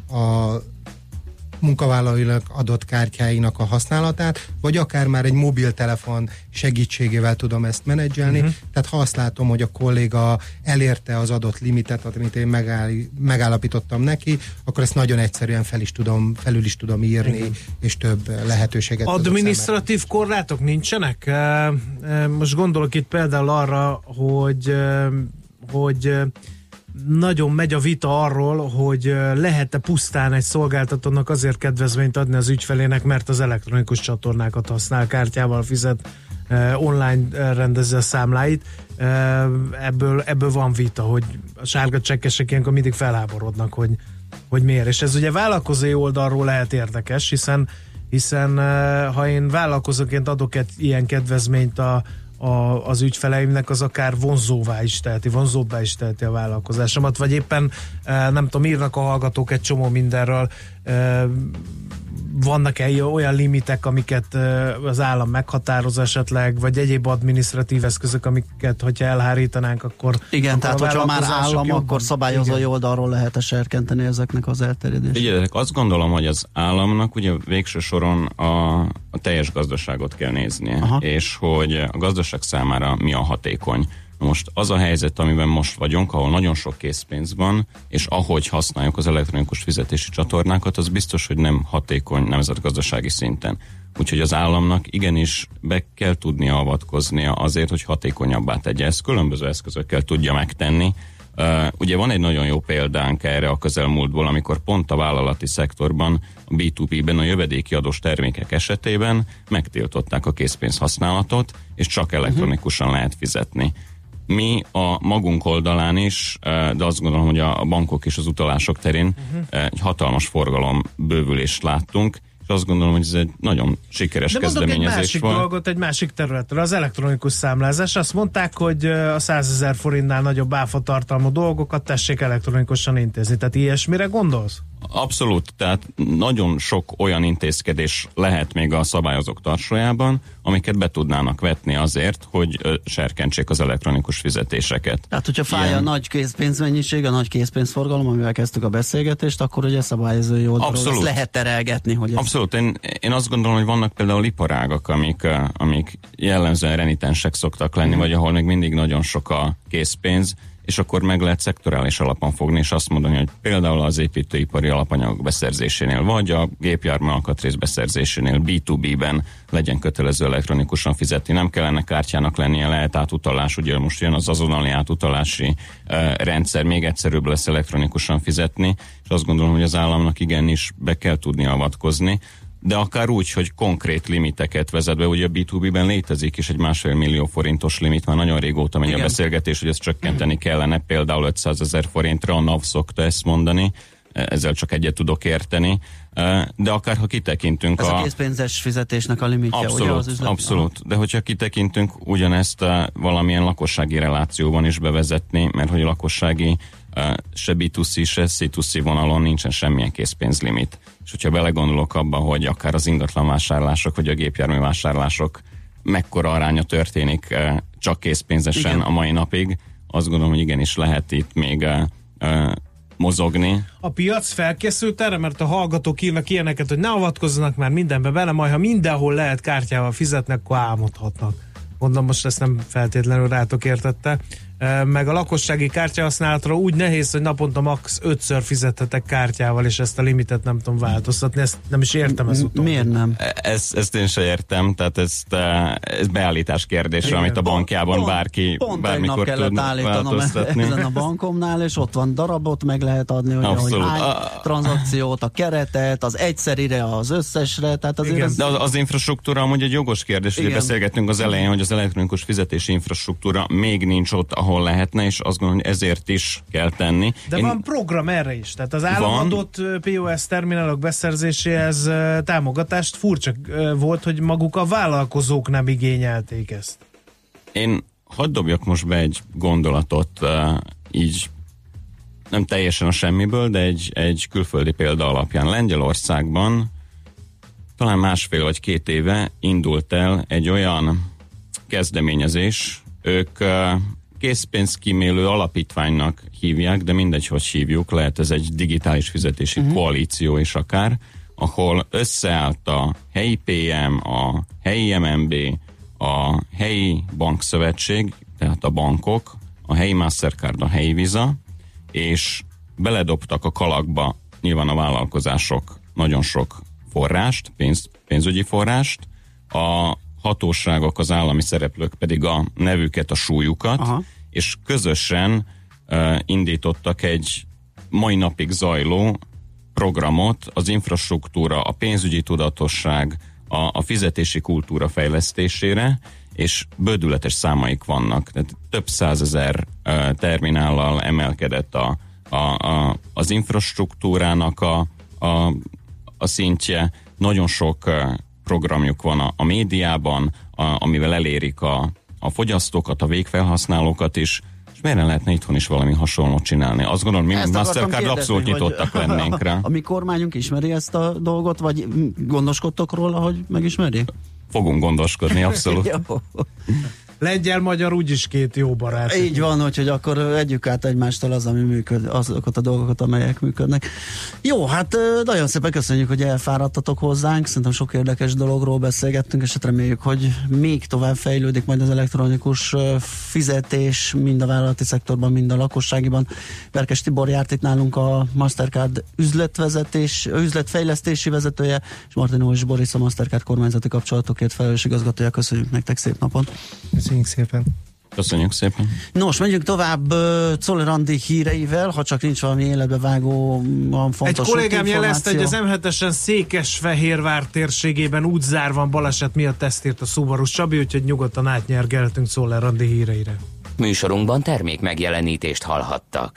a munkavállalóinak adott kártyáinak a használatát, vagy akár már egy mobiltelefon segítségével tudom ezt menedzselni. Uh-huh. Tehát ha azt látom, hogy a kolléga elérte az adott limitet, amit én megáll, megállapítottam neki, akkor ezt nagyon egyszerűen fel is tudom, felül is tudom írni, Igen. és több lehetőséget tudok Adminisztratív korlátok nincsenek? Most gondolok itt például arra, hogy, hogy nagyon megy a vita arról, hogy eh, lehet-e pusztán egy szolgáltatónak azért kedvezményt adni az ügyfelének, mert az elektronikus csatornákat használ, kártyával fizet, online rendezi a számláit. Ebből, ebből van vita, hogy a sárga csekkesek ilyenkor mindig felháborodnak, hogy, hogy miért. És ez ugye vállalkozói oldalról lehet érdekes, hiszen hiszen ha én vállalkozóként adok egy ilyen kedvezményt a, a, az ügyfeleimnek, az akár vonzóvá is teheti, vonzóbbá is teheti a vállalkozásomat, vagy éppen eh, nem tudom, írnak a hallgatók egy csomó mindenről, eh, vannak-e olyan limitek, amiket az állam meghatároz esetleg, vagy egyéb adminisztratív eszközök, amiket, hogyha elhárítanánk, akkor Igen, akkor tehát a hogyha már állam, jobban- akkor szabályozói oldalról lehet serkenteni ezeknek az elterjedését. Figyeljetek, azt gondolom, hogy az államnak ugye végső soron a, a teljes gazdaságot kell néznie, Aha. és hogy a gazdaság számára mi a hatékony. Most az a helyzet, amiben most vagyunk, ahol nagyon sok készpénz van, és ahogy használjuk az elektronikus fizetési csatornákat, az biztos, hogy nem hatékony nemzetgazdasági szinten. Úgyhogy az államnak igenis be kell tudnia avatkoznia azért, hogy hatékonyabbá tegye. Ezt különböző eszközökkel tudja megtenni. Uh, ugye van egy nagyon jó példánk erre a közelmúltból, amikor pont a vállalati szektorban, a B2B-ben a jövedéki adós termékek esetében megtiltották a készpénz használatot, és csak elektronikusan lehet fizetni. Mi a magunk oldalán is, eh, de azt gondolom, hogy a bankok és az utalások terén eh, egy hatalmas forgalom bővülést láttunk, és azt gondolom, hogy ez egy nagyon sikeres De mondok egy kezdeményezés másik volt. dolgot, egy másik területre, az elektronikus számlázás. Azt mondták, hogy ö, a 100 ezer forintnál nagyobb áfa tartalmú dolgokat tessék elektronikusan intézni. Tehát ilyesmire gondolsz? Abszolút, tehát nagyon sok olyan intézkedés lehet még a szabályozók tarsójában, amiket be tudnának vetni azért, hogy serkentsék az elektronikus fizetéseket. Tehát, hogyha fáj a Ilyen- nagy készpénzmennyiség, a nagy készpénzforgalom, amivel kezdtük a beszélgetést, akkor ugye szabályozói oldalról ezt Abszolút. lehet terelgetni, hogy ez Abszolút, én, én azt gondolom, hogy vannak például iparágak, amik, amik jellemzően renitensek szoktak lenni, Mhm. vagy ahol még mindig nagyon sok a készpénz, és akkor meg lehet szektorális alapon fogni, és azt mondani, hogy például az építőipari alapanyagok beszerzésénél, vagy a gépjármű alkatrész beszerzésénél B2B-ben legyen kötelező elektronikusan fizetni. Nem kellene kártyának lennie, lehet átutalás, ugye most jön az azonnali átutalási eh, rendszer, még egyszerűbb lesz elektronikusan fizetni, és azt gondolom, hogy az államnak igenis be kell tudni avatkozni, de akár úgy, hogy konkrét limiteket vezet be, ugye a B2B-ben létezik is egy másfél millió forintos limit, már nagyon régóta megy a beszélgetés, hogy ezt csökkenteni kellene, például 500 ezer forintra, a NAV szokta ezt mondani, ezzel csak egyet tudok érteni, de akár ha kitekintünk ez a a... készpénzes fizetésnek a limitje, ugye Abszolút, az üzlet? abszolút. De hogyha kitekintünk ugyanezt uh, valamilyen lakossági relációban is bevezetni, mert hogy a lakossági se B2C, se C2C vonalon nincsen semmilyen készpénzlimit. És hogyha belegondolok abba, hogy akár az ingatlan vásárlások, vagy a gépjármű vásárlások mekkora aránya történik csak készpénzesen Igen. a mai napig, azt gondolom, hogy igenis lehet itt még mozogni. A piac felkészült erre, mert a hallgatók írnak ilyeneket, hogy ne avatkozzanak már mindenbe bele, majd ha mindenhol lehet kártyával fizetni, akkor álmodhatnak. Mondom, most ezt nem feltétlenül rátok értette. E, Meg a lakossági kártyahasználatra úgy nehéz, hogy naponta max. 5-ször fizethetek kártyával, és ezt a limitet nem tudom változtatni. Ezt nem is értem ez utóbbi. Miért nem? Ezt, ezt én se értem, tehát ezt, eh, ez beállítás kérdése, Igen. amit a bankjában Pont- bárki Pont bármikor tud változtatni. ezen a bankomnál, és ott van darabot, meg lehet adni, hogy, hogy Abszolút. hány A- tranzakciót, a keretet, az egyszerire, az összesre, tehát azért ez... De az, az infrastruktúra amúgy egy jogos kérdés, ugye Igen. beszélgettünk az elején, hogy az elektronikus fizetési infrastruktúra még nincs ott, ahol lehetne, és azt gondolom, hogy ezért is kell tenni. De Én- van program erre is. Tehát az állam Van. adott ö, POS terminálok beszerzéséhez támogatást furcsa volt, hogy maguk a vállalkozók nem igényelték ezt. Én hadd dobjak most be egy gondolatot, így nem teljesen a semmiből, de egy, egy külföldi példa alapján. Lengyelországban talán másfél vagy két éve indult el egy olyan kezdeményezés, ők készpénzkímélő alapítványnak hívják, de mindegy, hogy hívjuk, lehet ez egy digitális fizetési uh-huh. koalíció is akár, ahol összeállt a helyi PM, a helyi MNB, a helyi bankszövetség, tehát a bankok, a helyi Mastercard, a helyi Visa, és beledobtak a kalakba nyilván a vállalkozások nagyon sok forrást, pénz, pénzügyi forrást, a hatóságok, az állami szereplők pedig a nevüket, a súlyukat, Aha. és közösen uh, indítottak egy mai napig zajló programot az infrastruktúra, a pénzügyi tudatosság, a, a fizetési kultúra fejlesztésére, és bődületes számaik vannak. Tehát több százezer uh, terminállal emelkedett a, a, a, az infrastruktúrának a, a, a szintje. Nagyon sok uh, programjuk van a, a médiában, a, amivel elérik a, a fogyasztókat, a végfelhasználókat is, és miért ne lehetne itthon is valami hasonlót csinálni? Azt gondolom, mi Mastercard abszolút hogy nyitottak lennénk rá. [laughs] A mi kormányunk ismeri ezt a dolgot, vagy gondoskodtok róla, hogy megismeri? Fogunk gondoskodni, abszolút. [laughs] Lengyel-magyar úgyis két jó barát. Így van, úgyhogy akkor együk át egymástól az, ami működ, azokat a dolgokat, amelyek működnek. Jó, hát nagyon szépen köszönjük, hogy elfáradtatok hozzánk, szerintem sok érdekes dologról beszélgettünk, és hát reméljük, hogy még tovább fejlődik majd az elektronikus fizetés, mind a vállalati szektorban, mind a lakosságiban. Berkes Tibor járt itt nálunk a Mastercard üzletvezetés, üzletfejlesztési vezetője, és Martinó és Boris a Mastercard kormányzati kapcsolatokért felelős igazgatója. Köszönjük nektek szép napot! Köszönjük szépen. Köszönjük szépen. Nos, megyünk tovább uh, Czoller Andi híreivel, ha csak nincs valami életbe vágó, van Egy fontos kollégám jelezte, hogy az M7-esen Székesfehérvár térségében útzár van baleset miatt ezt írt a Subaru Csabi, úgyhogy nyugodtan átnyergelhetünk Szoller Andi híreire. Műsorunkban termék megjelenítést hallhattak.